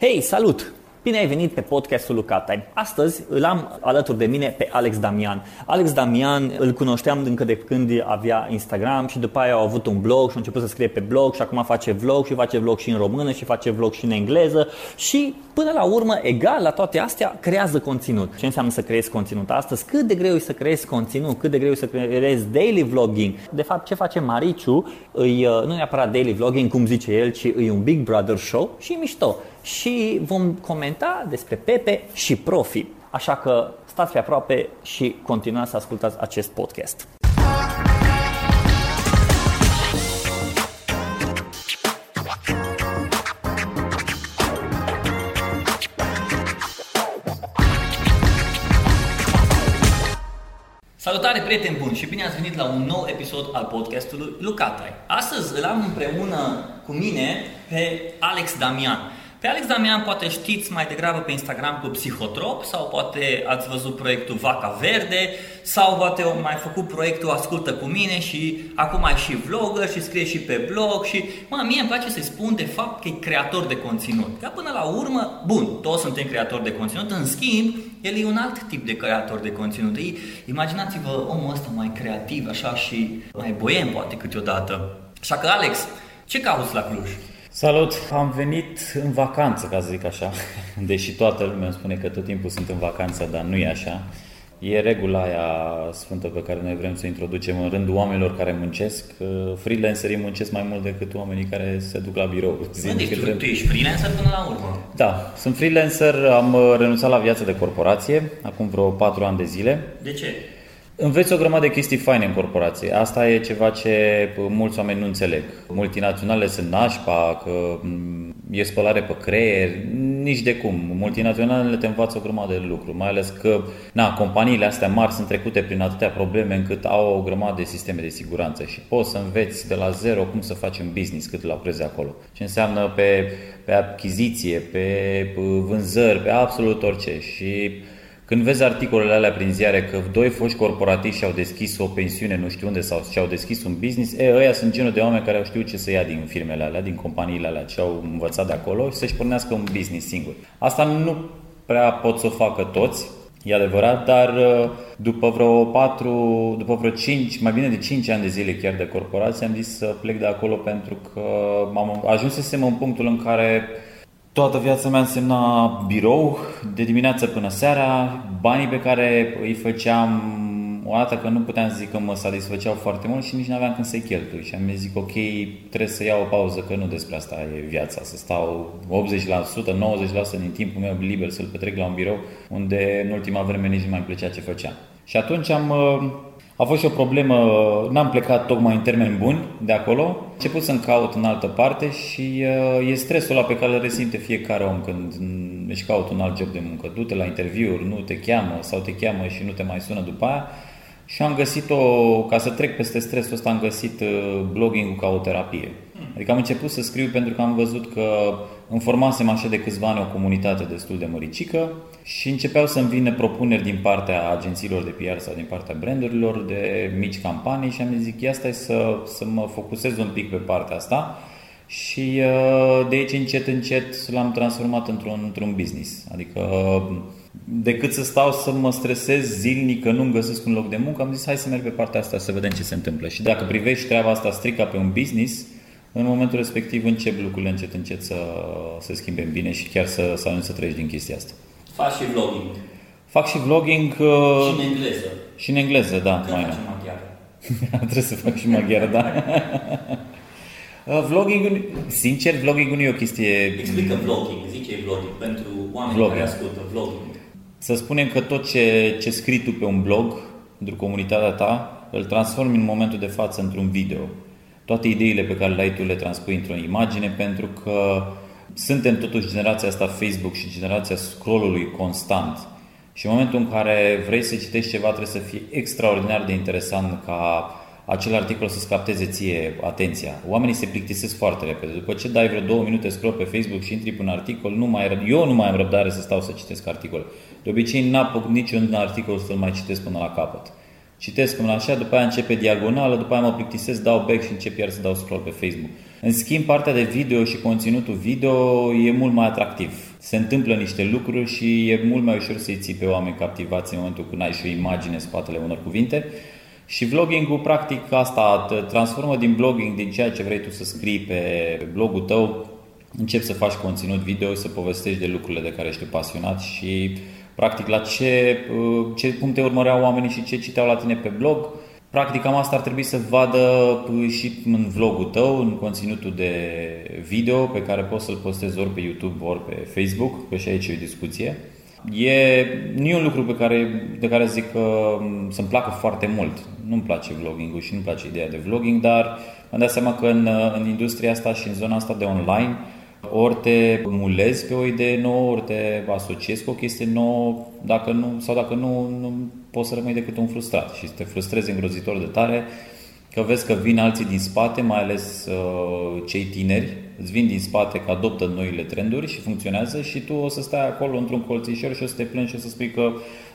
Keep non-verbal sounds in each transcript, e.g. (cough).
Hei, salut! Bine ai venit pe podcastul Lucatai. Astăzi îl am alături de mine pe Alex Damian. Alex Damian îl cunoșteam încă de când avea Instagram și după aia a avut un blog și a început să scrie pe blog și acum face vlog și face vlog și în română și face vlog și în engleză și până la urmă, egal la toate astea, creează conținut. Ce înseamnă să creezi conținut astăzi? Cât de greu e să creezi conținut? Cât de greu e să creezi daily vlogging? De fapt, ce face Mariciu? Îi, uh, nu neapărat daily vlogging, cum zice el, ci e un Big Brother show și e mișto și vom comenta despre Pepe și Profi. Așa că stați pe aproape și continuați să ascultați acest podcast. Salutare prieteni buni și bine ați venit la un nou episod al podcastului Lucatai. Astăzi îl am împreună cu mine pe Alex Damian. Pe Alex Damian poate știți mai degrabă pe Instagram cu Psihotrop sau poate ați văzut proiectul Vaca Verde sau poate au mai făcut proiectul Ascultă cu mine și acum ai și vlogger și scrie și pe blog și mă, mie îmi place să-i spun de fapt că e creator de conținut. Ca până la urmă, bun, toți suntem creatori de conținut, în schimb, el e un alt tip de creator de conținut. Ei, imaginați-vă omul ăsta mai creativ așa și mai boiem poate câteodată. Așa că Alex, ce cauți la Cluj? Salut! Am venit în vacanță, ca să zic așa, (laughs) deși toată lumea îmi spune că tot timpul sunt în vacanță, dar nu e așa. E regula aia sfântă pe care noi vrem să o introducem în rândul oamenilor care muncesc. Freelancerii muncesc mai mult decât oamenii care se duc la birou. Deci tu, tu ești freelancer până la urmă? Da, sunt freelancer, am renunțat la viața de corporație acum vreo 4 ani de zile. De ce? Înveți o grămadă de chestii faine în corporație. Asta e ceva ce mulți oameni nu înțeleg. Multinaționale sunt nașpa, că e spălare pe creier, nici de cum. Multinaționalele te învață o grămadă de lucruri, mai ales că na, companiile astea mari sunt trecute prin atâtea probleme încât au o grămadă de sisteme de siguranță și poți să înveți de la zero cum să faci un business cât la lucrezi acolo. Ce înseamnă pe, pe achiziție, pe vânzări, pe absolut orice. Și când vezi articolele alea prin ziare că doi foști corporatiști și-au deschis o pensiune nu știu unde sau și-au deschis un business, e, ăia sunt genul de oameni care au știut ce să ia din firmele alea, din companiile alea, ce au învățat de acolo și să-și pornească un business singur. Asta nu prea pot să o facă toți, E adevărat, dar uh, după vreo 4, după vreo 5, mai bine de 5 ani de zile chiar de corporație, am zis să plec de acolo pentru că am ajunsesem în punctul în care Toată viața mea însemna birou, de dimineață până seara, banii pe care îi făceam, o dată că nu puteam să zic că mă satisfăceau foarte mult și nici nu aveam când să-i cheltui. Și am zis, ok, trebuie să iau o pauză, că nu despre asta e viața, să stau 80%, 90% din timpul meu liber să-l petrec la un birou, unde în ultima vreme nici nu mai plăcea ce făceam. Și atunci am a fost și o problemă, n-am plecat tocmai în termeni buni de acolo, am început să-mi caut în altă parte și uh, e stresul ăla pe care îl resimte fiecare om când își caut un alt job de muncă. Du-te la interviuri, nu te cheamă sau te cheamă și nu te mai sună după aia. Și am găsit o, ca să trec peste stresul ăsta, am găsit uh, blogging-ul ca o terapie. Adică am început să scriu pentru că am văzut că îmi formasem așa de câțiva ani o comunitate destul de măricică și începeau să-mi vină propuneri din partea agențiilor de PR sau din partea brandurilor de mici campanii și am zis, ia stai să, să mă focusez un pic pe partea asta și uh, de aici încet încet l-am transformat într-un, într-un business. Adică decât să stau să mă stresez zilnic că nu-mi găsesc un loc de muncă, am zis hai să merg pe partea asta să vedem ce se întâmplă. Și dacă privești treaba asta strica pe un business, în momentul respectiv încep lucrurile încet, încet să se schimbe în bine și chiar să, să ajungi să treci din chestia asta. Faci și vlogging. Fac și vlogging. Uh, și în engleză. Și în engleză, da. Că mai faci maghiară. (laughs) Trebuie să fac și maghiară, da. (laughs) uh, vlogging, sincer, vlogging nu e o chestie... Explică vlogging, zice vlogging, pentru oamenii vlogging. care ascultă vlogging. Să spunem că tot ce, ce scrii tu pe un blog, pentru comunitatea ta, îl transformi în momentul de față într-un video toate ideile pe care le ai tu le transpui într-o imagine pentru că suntem totuși generația asta Facebook și generația scrollului constant. Și în momentul în care vrei să citești ceva trebuie să fie extraordinar de interesant ca acel articol să-ți capteze ție atenția. Oamenii se plictisesc foarte repede. După ce dai vreo două minute scroll pe Facebook și intri pe un articol, nu mai, eu nu mai am răbdare să stau să citesc articol. De obicei n-apuc niciun articol să-l mai citesc până la capăt citesc până așa, după aia începe diagonală, după aia mă plictisesc, dau back și încep iar să dau scroll pe Facebook. În schimb, partea de video și conținutul video e mult mai atractiv. se întâmplă niște lucruri și e mult mai ușor să-i ții pe oameni captivați în momentul când ai și o imagine în spatele unor cuvinte. Și vlogging-ul, practic, asta transformă din blogging, din ceea ce vrei tu să scrii pe blogul tău, începi să faci conținut video, să povestești de lucrurile de care ești pasionat și, practic, la ce, ce puncte urmăreau oamenii și ce citeau la tine pe blog. Practic, cam asta ar trebui să vadă și în vlogul tău, în conținutul de video pe care poți să-l postezi ori pe YouTube, ori pe Facebook, că și aici e o discuție. E, nu e un lucru pe care, de care zic că să-mi placă foarte mult. Nu-mi place vlogging-ul și nu-mi place ideea de vlogging, dar am dat seama că în, în industria asta și în zona asta de online, ori te mulezi pe o idee nouă, ori te asociezi cu o chestie nouă, dacă nu, sau dacă nu, nu poți să rămâi decât un frustrat și te frustrezi îngrozitor de tare că vezi că vin alții din spate, mai ales uh, cei tineri, îți vin din spate că adoptă noile trenduri și funcționează și tu o să stai acolo într-un colțișor și o să te plângi și o să spui că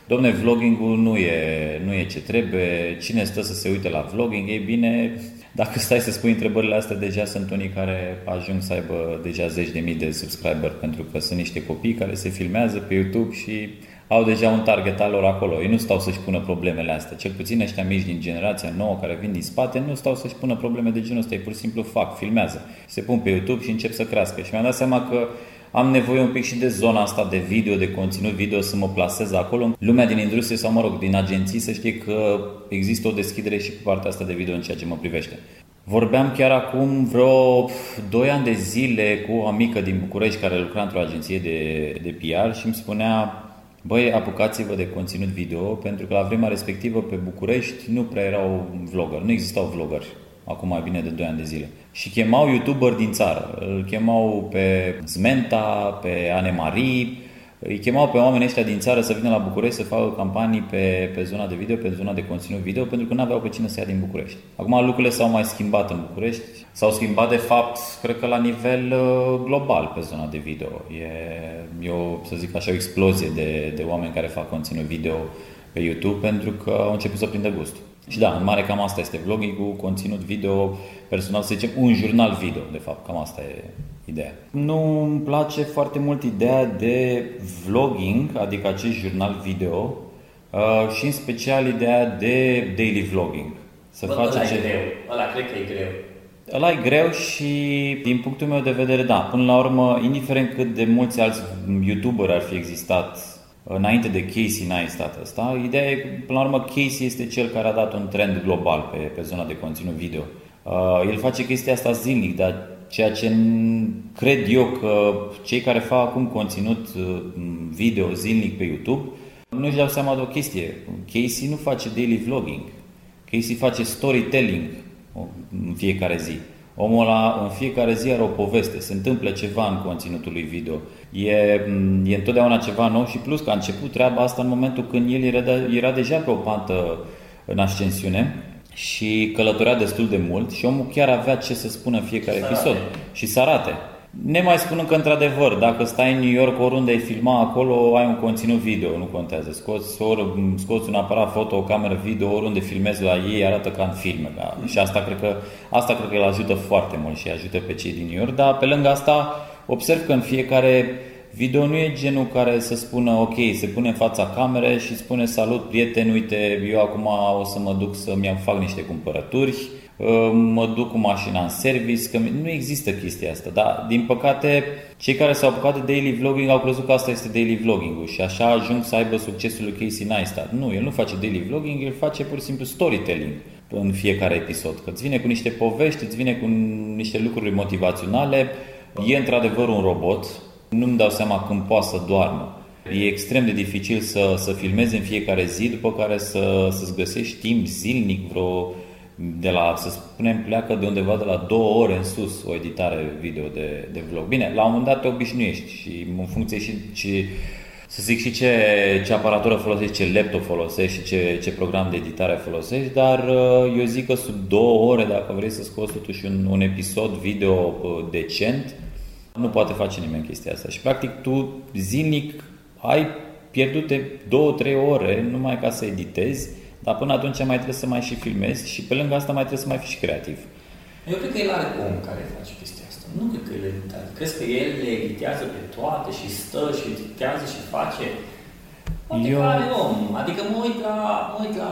domne, vlogging-ul nu e, nu e ce trebuie, cine stă să se uite la vlogging, ei bine, dacă stai să spui întrebările astea, deja sunt unii care ajung să aibă deja zeci de mii de subscriber pentru că sunt niște copii care se filmează pe YouTube și au deja un target al lor acolo. Ei nu stau să-și pună problemele astea. Cel puțin ăștia mici din generația nouă care vin din spate nu stau să-și pună probleme de genul ăsta. Ei pur și simplu fac, filmează. Se pun pe YouTube și încep să crească. Și mi-am dat seama că am nevoie un pic și de zona asta de video, de conținut video, să mă plasez acolo. Lumea din industrie sau, mă rog, din agenții să știe că există o deschidere și pe partea asta de video în ceea ce mă privește. Vorbeam chiar acum vreo 2 ani de zile cu o amică din București care lucra într-o agenție de, de PR și îmi spunea Băi, apucați-vă de conținut video, pentru că la vremea respectivă pe București nu prea erau vlogger, nu existau vloggeri, acum mai bine de 2 ani de zile. Și chemau youtuber din țară, îl chemau pe Smenta, pe Anemarie, îi chemau pe oamenii ăștia din țară să vină la București să facă campanii pe, pe zona de video, pe zona de conținut video, pentru că nu aveau pe cine să ia din București. Acum lucrurile s-au mai schimbat în București, s-au schimbat de fapt, cred că la nivel uh, global pe zona de video. E, e o, să zic așa, o explozie de, de oameni care fac conținut video pe YouTube pentru că au început să prindă gust. Și da, în mare cam asta este vlogging cu conținut video personal, să zicem un jurnal video, de fapt, cam asta e ideea. Nu îmi place foarte mult ideea de vlogging, adică acest jurnal video, uh, și în special ideea de daily vlogging. Să Bă, faci ăla ce... e greu. Ăla cred că e greu. Ăla e greu și, din punctul meu de vedere, da. Până la urmă, indiferent cât de mulți alți youtuberi ar fi existat înainte de Casey Neistat ăsta, ideea e, până la urmă, Casey este cel care a dat un trend global pe, pe zona de conținut video. Uh, el face chestia asta zilnic, dar ceea ce cred eu că cei care fac acum conținut uh, video zilnic pe YouTube nu își dau seama de o chestie. Casey nu face daily vlogging. Casey face storytelling în fiecare zi. Omul ăla în fiecare zi are o poveste, se întâmplă ceva în conținutul lui video. E, e întotdeauna ceva nou și plus că a început treaba asta în momentul când el era, de, era deja pe o pantă în ascensiune și călătorea destul de mult și omul chiar avea ce să spună în fiecare să episod arate. și să arate. Ne mai spun că, într-adevăr, dacă stai în New York, oriunde ai filma acolo, ai un conținut video, nu contează. Scoți, ori, scoți un aparat foto, o cameră video, oriunde filmezi la ei, arată ca în filme. Da? Și asta cred, că, asta cred că îl ajută foarte mult și ajută pe cei din New York, dar pe lângă asta observ că în fiecare Video nu e genul care să spună, ok, se pune în fața camerei și spune, salut prieteni, uite, eu acum o să mă duc să-mi fac niște cumpărături, ă, mă duc cu mașina în service, că nu există chestia asta, dar din păcate cei care s-au apucat de daily vlogging au crezut că asta este daily vlogging-ul și așa ajung să aibă succesul lui Casey Neistat. Nu, el nu face daily vlogging, el face pur și simplu storytelling în fiecare episod, că îți vine cu niște povești, îți vine cu niște lucruri motivaționale, e într-adevăr un robot, nu-mi dau seama când poate să doarmă. E extrem de dificil să, să filmezi în fiecare zi, după care să, să-ți găsești timp zilnic vreo de la, să spunem, pleacă de undeva de la două ore în sus o editare video de, de vlog. Bine, la un moment dat te obișnuiești și în funcție și ce, să zic și ce, ce aparatură folosești, ce laptop folosești și ce, ce program de editare folosești, dar uh, eu zic că sub două ore, dacă vrei să scoți totuși un, un episod video uh, decent, nu poate face nimeni chestia asta. Și practic tu zilnic ai pierdute două, trei ore numai ca să editezi, dar până atunci mai trebuie să mai și filmezi și pe lângă asta mai trebuie să mai fii și creativ. Eu cred că el are om care face chestia asta. Nu cred că el editează. Crezi că el le editează pe toate și stă și editează și face? Poate Eu- Eu... care om. Adică mă uit la, mă uit la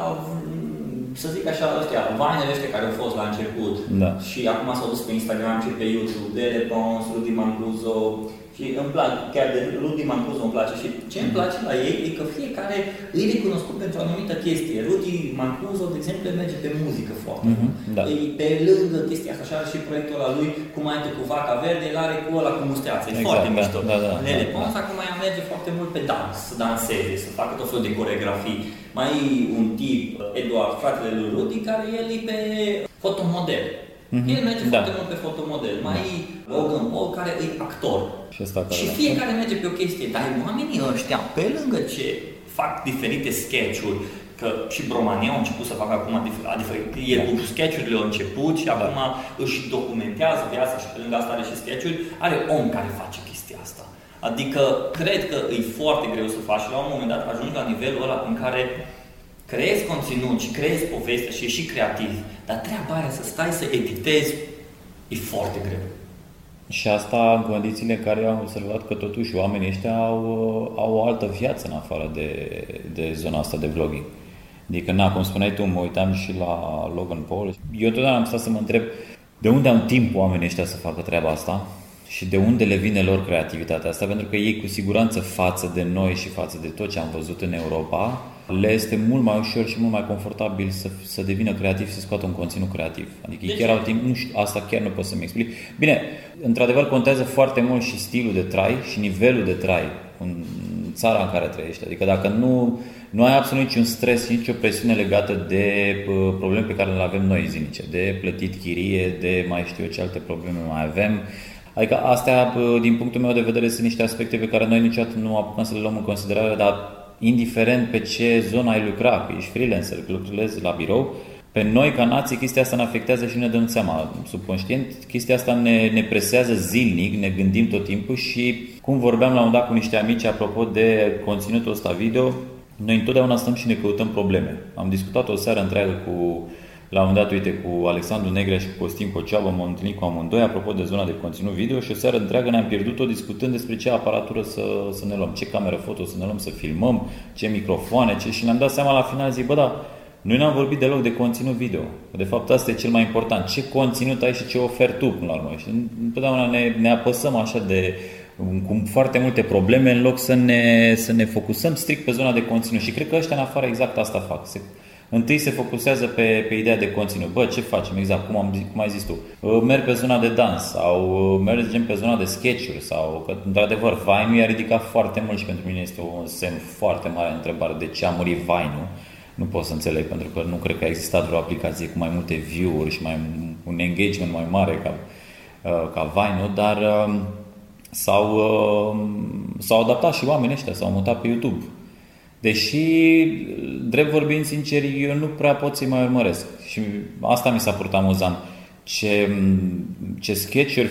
să zic așa, ăștia, vainele ăștia care au fost la început Da. și acum s-au dus pe Instagram și pe YouTube, Dele Pons, Rudy Mancuso și îmi plac, chiar de Rudy Mancuso îmi place și ce îmi place la ei e că fiecare e recunoscut pentru o anumită chestie. Rudy Mancuso, de exemplu, merge pe muzică foarte Mhm, mult. da. E pe lângă chestia asta, așa are și proiectul ăla lui, cum ai tu cu vaca verde, el are cu ăla cu musteață, e Exact, foarte da, mișto. da, da, Nele da, Pons acum ea merge foarte mult pe dans, să danseze, să facă tot felul de coregrafii. Mai e un tip, Eduard, fratele lui Rudy, care el e pe fotomodel. Mhm, El merge da. foarte mult pe fotomodel. Mai e Logan Paul, care e actor. Și asta care Și da. fiecare merge pe o chestie, dar oamenii ăștia, pe lângă ce fac diferite sketch-uri, că și Bromania a început să facă acum, dif- adică el Da. cu sketch-urile a început și acum își documentează viața și pe lângă asta are și sketch-uri, are om care face chestia asta. Adică cred că e foarte greu să faci și la un moment dat ajungi la nivelul ăla în care creezi conținut și creezi povestea și ești și creativ, dar treaba aia să stai să editezi e foarte greu. Și asta în condițiile în care am observat că totuși oamenii ăștia au, au o altă viață în afară de, de zona asta de vlogging. Adică, na, cum spuneai tu, mă uitam și la Logan Paul. Eu totdeauna am stat să mă întreb de unde au timp oamenii ăștia să facă treaba asta și de unde le vine lor creativitatea asta, pentru că ei cu siguranță față de noi și față de tot ce am văzut în Europa, le este mult mai ușor și mult mai confortabil să, să devină creativ și să scoată un conținut creativ. Adică ei De chiar ce? au timp, nu știu, asta chiar nu pot să-mi explic. Bine, într-adevăr contează foarte mult și stilul de trai și nivelul de trai în țara în care trăiești. Adică dacă nu, nu ai absolut niciun stres și nicio presiune legată de uh, probleme pe care le avem noi zilnice, de plătit chirie, de mai știu eu ce alte probleme mai avem, Adică astea, uh, din punctul meu de vedere, sunt niște aspecte pe care noi niciodată nu apucăm să le luăm în considerare, dar indiferent pe ce zonă ai lucra, că ești freelancer, că lucrezi la birou, pe noi, ca nație, chestia asta ne afectează și ne dăm seama. Subconștient, chestia asta ne, ne presează zilnic, ne gândim tot timpul și, cum vorbeam la un dat cu niște amici apropo de conținutul ăsta video, noi întotdeauna stăm și ne căutăm probleme. Am discutat o seară întreagă cu, la un moment dat, uite, cu Alexandru Negrea și cu Costin Coceabă, m-am întâlnit cu amândoi apropo de zona de conținut video și o seară întreagă ne-am pierdut-o discutând despre ce aparatură să, să ne luăm, ce cameră foto să ne luăm, să filmăm, ce microfoane, ce... și ne-am dat seama la final, zic, bă, da, noi n-am vorbit deloc de conținut video. De fapt, asta e cel mai important. Ce conținut ai și ce oferi tu, până la urmă. Și întotdeauna ne, ne apăsăm așa de cu foarte multe probleme în loc să ne, să ne focusăm strict pe zona de conținut. Și cred că ăștia în afară exact asta fac. Se, întâi se focusează pe, pe ideea de conținut. Bă, ce facem? Exact, cum, am, zis- cum ai zis tu. Uh, Merg pe zona de dans sau uh, mergem pe zona de sketch-uri sau că, într-adevăr, Vine i-a ridicat foarte mult și pentru mine este un semn foarte mare de întrebare de ce a murit Vine-ul. Nu pot să înțeleg, pentru că nu cred că a existat vreo aplicație cu mai multe view-uri și mai un engagement mai mare ca, uh, ca Vine-ul, dar uh, s-au, uh, s-au adaptat și oamenii ăștia, s-au mutat pe YouTube. Deși, drept vorbind sincer, eu nu prea pot să-i mai urmăresc. Și asta mi s-a părut amuzant. Ce, ce sketch-uri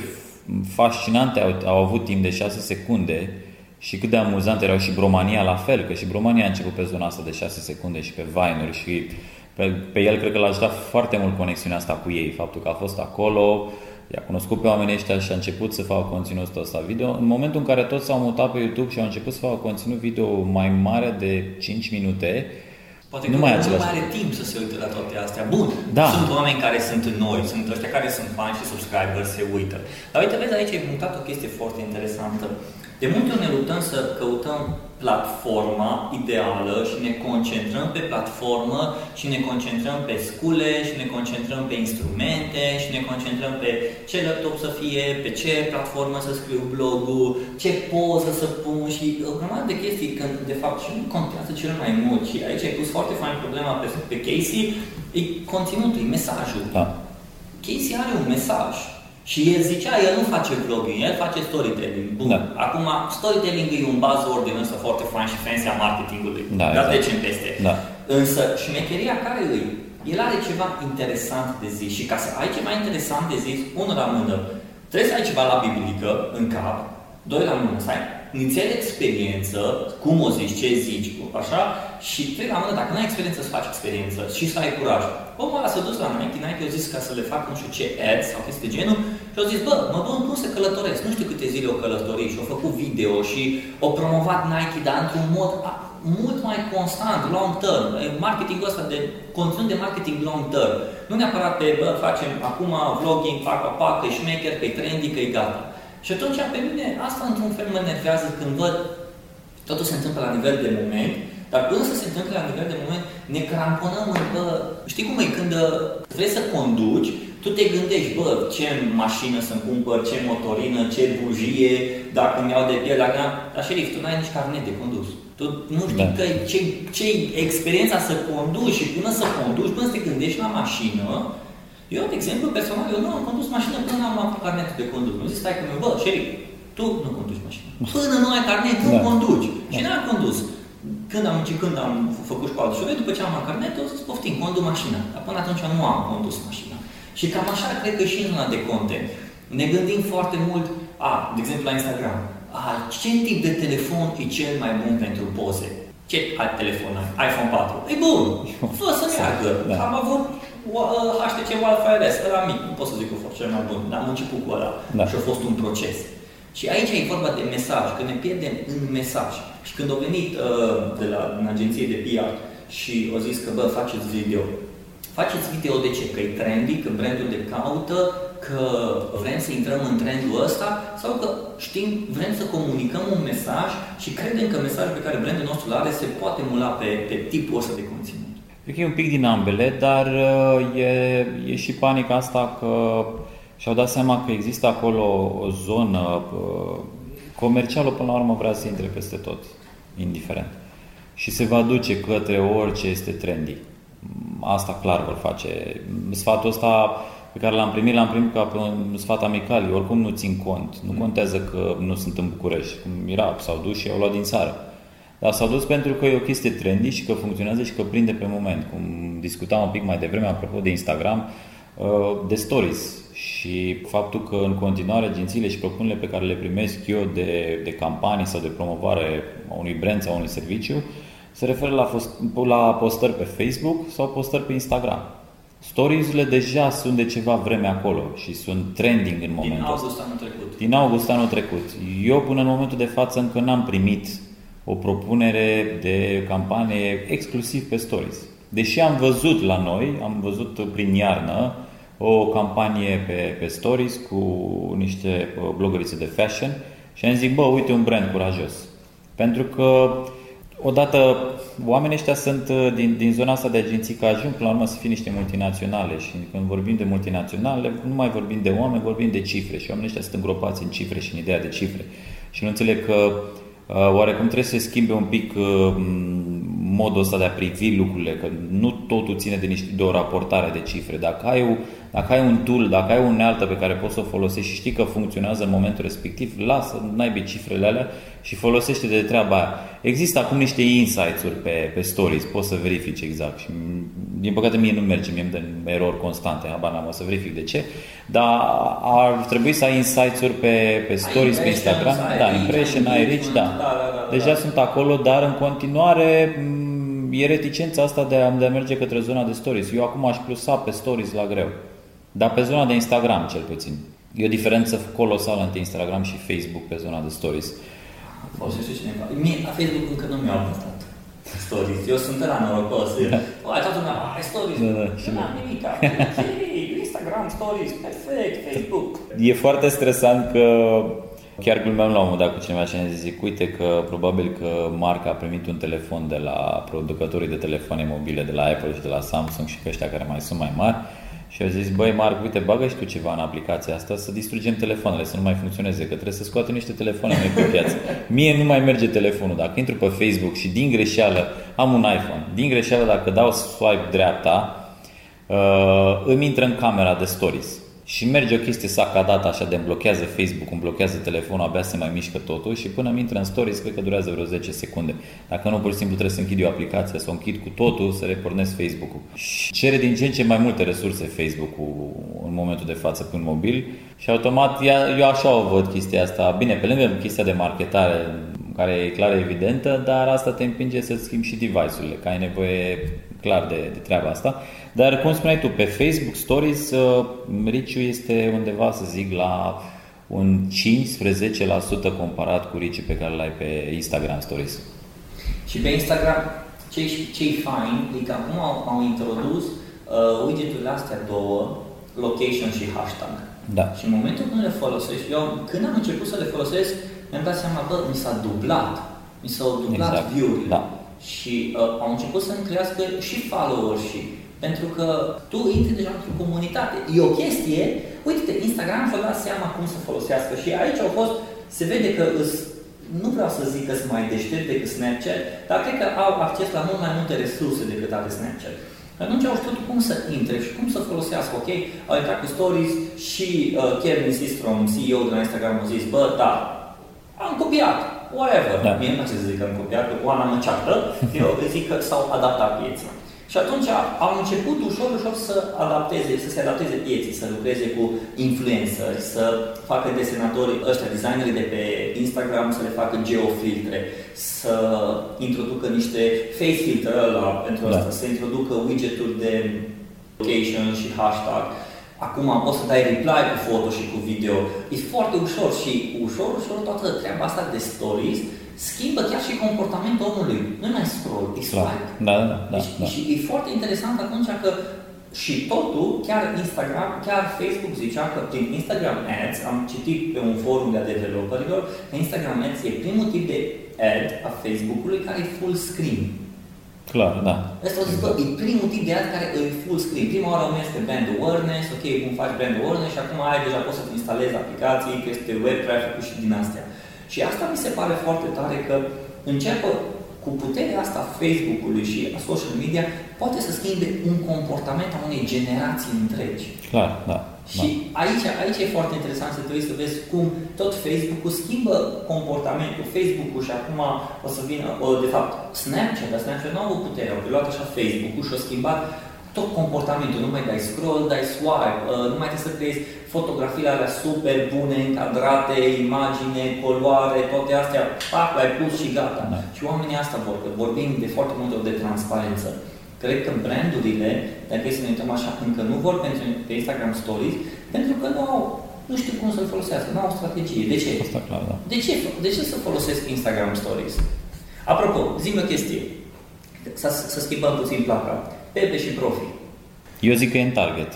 fascinante au, au avut timp de 6 secunde și cât de amuzant erau și Bromania la fel, că și Bromania a început pe zona asta de 6 secunde și pe Vine-uri și pe, pe el cred că l-a ajutat foarte mult conexiunea asta cu ei, faptul că a fost acolo, i-a cunoscut pe oamenii ăștia și a început să facă conținutul ăsta video. În momentul în care toți s-au mutat pe YouTube și au început să facă conținut video mai mare de 5 minute, Poate Nu că mai e nu același mai are timp să se uite la toate astea. Bun, Da. sunt oameni care sunt noi, sunt ăștia care sunt fani și subscriberi, se uită. Dar uite, vezi, aici ai mutat o chestie foarte interesantă. De multe ori ne luptăm să căutăm platforma ideală și ne concentrăm pe platformă și ne concentrăm pe scule și ne concentrăm pe instrumente și ne concentrăm pe ce laptop să fie, pe ce platformă să scriu blogul, ce poză să pun și o grămadă de chestii când de fapt și nu contează cel mai mult și aici ai pus foarte fain problema pe, pe Casey, e conținutul, e mesajul. da, Casey are un mesaj. Și el zicea, el nu face vlogging, el face storytelling. Bun. Da. Acum, storytelling e un buzzword din ăsta foarte fain și fancy a marketingului. Da, Dar exact. trecem peste. Da. Însă, șmecheria care îi? El are ceva interesant de zis și ca să ai ceva interesant de zis, unul la mână, trebuie să ai ceva la biblică în cap, doi la mână, să ai nițel experiență, cum o zici, ce zici, cu- așa, și trei la mână, dacă nu ai experiență, să faci experiență și să ai curaj. Omul ăla s-a dus la Nike, Nike a zis ca să le facă nu știu ce ads sau chestii de genul și au zis, bă, mă duc cum să călătoresc, nu știu câte zile o călătorit și au făcut video și au promovat Nike, dar într-un mod mult mai constant, long term. Marketingul ăsta de conținut de marketing long term. Nu neapărat pe, bă, facem acum vlogging, fac pac, că e șmecher, că e trendy, că e gata. Și atunci pe mine asta într-un fel mă nervează când văd totul se întâmplă la nivel de moment, dar până să se întâmple la nivel de moment, ne cramponăm în, bă, știi cum e, când uh, vrei să conduci, tu te gândești, bă, ce mașină să-mi cumpăr, ce motorină, ce bujie, dacă mi iau de piele, dacă dar șerif, tu n-ai nici carnet de condus. Tu nu știi da. că ce, ce experiența să conduci și până să conduci, până să te gândești la mașină, eu, de exemplu, personal, eu nu am condus mașină până am luat carnetul de condus. Nu zic, stai că bă, șerif, tu nu conduci mașină. Până nu ai carnet, nu da. conduci. Da. Și n-am condus. Când am, când am făcut școală de după ce am carnet, o să poftim, conduc mașina. Dar până atunci nu am condus mașina. Și cam așa cred că și în zona de content. Ne gândim foarte mult, a, de exemplu la Instagram, a, ce tip de telefon e cel mai bun pentru poze? Ce alt telefon ai? iPhone 4. E bun, (laughs) fă să meargă. Da. Am avut HTC Wi-Fi RS, ăla mic, nu pot să zic că a fost cel mai bun, dar am început cu ăla da. și a fost un proces. Și aici e vorba de mesaj, că ne pierdem în mesaj. Și când au venit uh, de la în agenție de PR și au zis că, bă, faceți video. Faceți video de ce? Că e trendy, că brandul de caută, că vrem să intrăm în trendul ăsta sau că știm, vrem să comunicăm un mesaj și credem că mesajul pe care brandul nostru îl are se poate mula pe, pe tipul ăsta de conținut. Cred că e un pic din ambele, dar uh, e, e și panica asta că și-au dat seama că există acolo o zonă comercială, până la urmă vrea să intre peste tot, indiferent. Și se va duce către orice este trendy. Asta clar vor face. Sfatul ăsta pe care l-am primit, l-am primit ca pe un sfat amical. Eu oricum nu țin cont. Nu contează că nu sunt în București. Cum era, s-au dus și au luat din țară. Dar s-au dus pentru că e o chestie trendy și că funcționează și că prinde pe moment. Cum discutam un pic mai devreme, apropo de Instagram, uh, de stories și faptul că în continuare agențiile și propunerile pe care le primesc eu de, de campanii sau de promovare a unui brand sau a unui serviciu se referă la, fost, la postări pe Facebook sau postări pe Instagram. Stories-urile deja sunt de ceva vreme acolo și sunt trending în momentul Din august anul trecut. Din august anul trecut. Eu până în momentul de față încă n-am primit o propunere de campanie exclusiv pe Stories. Deși am văzut la noi, am văzut prin iarnă, o campanie pe, pe stories cu niște uh, blogărițe de fashion și am zis, bă, uite un brand curajos. Pentru că odată oamenii ăștia sunt uh, din, din zona asta de agenții că ajung până la urmă să fie niște multinaționale și când vorbim de multinaționale nu mai vorbim de oameni, vorbim de cifre și oamenii ăștia sunt îngropați în cifre și în ideea de cifre. Și nu înțeleg că Uh, oarecum trebuie să se schimbe un pic uh, modul ăsta de a privi lucrurile, că nu totul ține de, niște, de o raportare de cifre. Dacă ai, o, dacă ai un tool, dacă ai o unealtă pe care poți să o folosești și știi că funcționează în momentul respectiv, lasă, n-ai cifrele alea și folosește de treaba aia. Există acum niște insights-uri pe, pe stories, poți să verifici exact. Și, din păcate mie nu merge, mie îmi dă erori constante, habar n-am o să verific de ce, dar ar trebui să ai insights-uri pe, pe stories, pe Instagram. Da, impression, ai reach, da. da, da, da Deja da. sunt acolo, dar în continuare e reticența asta de a, de a merge către zona de stories. Eu acum aș plusa pe stories la greu. Dar pe zona de Instagram, cel puțin. E o diferență colosală între Instagram și Facebook pe zona de stories. Folosește cineva. Mie, la Facebook încă nu mi-au apucat stories. Eu sunt la norocos. Da. Ai toată lumea, ai stories. Da, da. Și nu am nimic. Instagram, stories, perfect, Facebook. E foarte stresant că Chiar glumeam la un moment dat cu cineva și am zis, uite că probabil că Marca a primit un telefon de la producătorii de telefoane mobile, de la Apple și de la Samsung și pe ăștia care mai sunt mai mari și a zis, băi Marc, uite, bagă și tu ceva în aplicația asta să distrugem telefoanele, să nu mai funcționeze, că trebuie să scoată niște telefoane noi pe piață. (laughs) Mie nu mai merge telefonul. Dacă intru pe Facebook și din greșeală am un iPhone, din greșeală dacă dau swipe dreapta, uh, îmi intră în camera de stories și merge o chestie sacadată așa de îmi blochează Facebook, îmi blochează telefonul, abia se mai mișcă totul și până îmi intră în stories, cred că durează vreo 10 secunde. Dacă nu, pur și simplu trebuie să închid eu aplicația, să o închid cu totul, să repornesc Facebook-ul. Și cere din ce în ce mai multe resurse Facebook-ul în momentul de față pe un mobil și automat eu așa o văd chestia asta. Bine, pe lângă chestia de marketare care e clar evidentă, dar asta te împinge să schimbi și device-urile, că ai nevoie clar de, de treaba asta. Dar, cum spuneai tu, pe Facebook Stories, uh, riciul este undeva, să zic, la un 15% comparat cu riciul pe care l-ai pe Instagram Stories. Și pe Instagram, ce e fain, e că acum au, au introdus uh, widgeturile astea două, location și hashtag. Da. Și în momentul când le folosești, eu când am început să le folosesc, mi-am dat seama, bă, mi s-a dublat. Mi s-au dublat Exact. view-urile. Da. Și uh, au început să-mi crească și followers și pentru că tu intri deja într-o comunitate. E o chestie, uite-te, Instagram și-a dat seama cum să folosească și aici au fost, se vede că îs, nu vreau să zic că sunt mai deștept decât Snapchat, dar cred că au acces la mult mai multe resurse decât are Snapchat. Atunci au știut cum să intre și cum să folosească, ok? Au intrat cu stories și uh, Kevin Systrom, CEO de la Instagram, a zis, bă, da, am copiat, whatever. Da. Mie nu place să zic că am copiat, că Oana mă ceartă, (laughs) eu zic că s-au adaptat pieții. Și atunci au început ușor, ușor să adapteze, să se adapteze pieții, să lucreze cu influenceri, să facă desenatori ăștia, designerii de pe Instagram, să le facă geofiltre, să introducă niște face filter la pentru Da. asta, să introducă widgeturi de location și hashtag. Acum poți să dai reply cu foto și cu video. E foarte ușor și ușor, ușor toată treaba asta de stories schimbă chiar și comportamentul omului. Nu mai scroll, e Clar. swipe. Da, da, da. Deci, da. Și e foarte interesant atunci că și totul, chiar Instagram, chiar Facebook zicea că prin Instagram Ads, am citit pe un forum de a developerilor, că Instagram Ads e primul tip de ad a Facebook-ului care e full screen. Clar, da. Asta o zis, bă, e primul tip de ad care e full screen. Prima oară o este brand awareness, ok, cum faci brand awareness și acum ai deja poți să-ți instalezi aplicații, că este web traffic și din astea. Și asta mi se pare foarte tare că înceapă cu puterea asta a Facebook-ului și a social media poate să schimbe un comportament a unei generații întregi. Clar, da. Și aici, aici e foarte interesant să trebuie să vezi cum tot Facebook-ul schimbă comportamentul. Facebook-ul și acum o să vină, o, de fapt, Snapchat, dar Snapchat nu a avut putere, au luat așa Facebook-ul și a schimbat tot comportamentul, nu mai dai scroll, dai swipe, uh, nu mai trebuie să creezi fotografiile alea super bune, încadrate, imagine, coloare, toate astea, pac, ai pus și gata. Da. Și oamenii asta vor, că vorbim de foarte multe ori de transparență. Cred că brandurile, dacă e să ne uităm așa, încă nu vor pentru pe Instagram Stories, pentru că nu au, nu știu cum să-l folosească, nu au o strategie. De ce? Asta clar, da. De ce, de ce să folosesc Instagram Stories? Apropo, zi o chestie. Să, să schimbăm puțin placa. Pepe și Profi. Eu zic că e în target.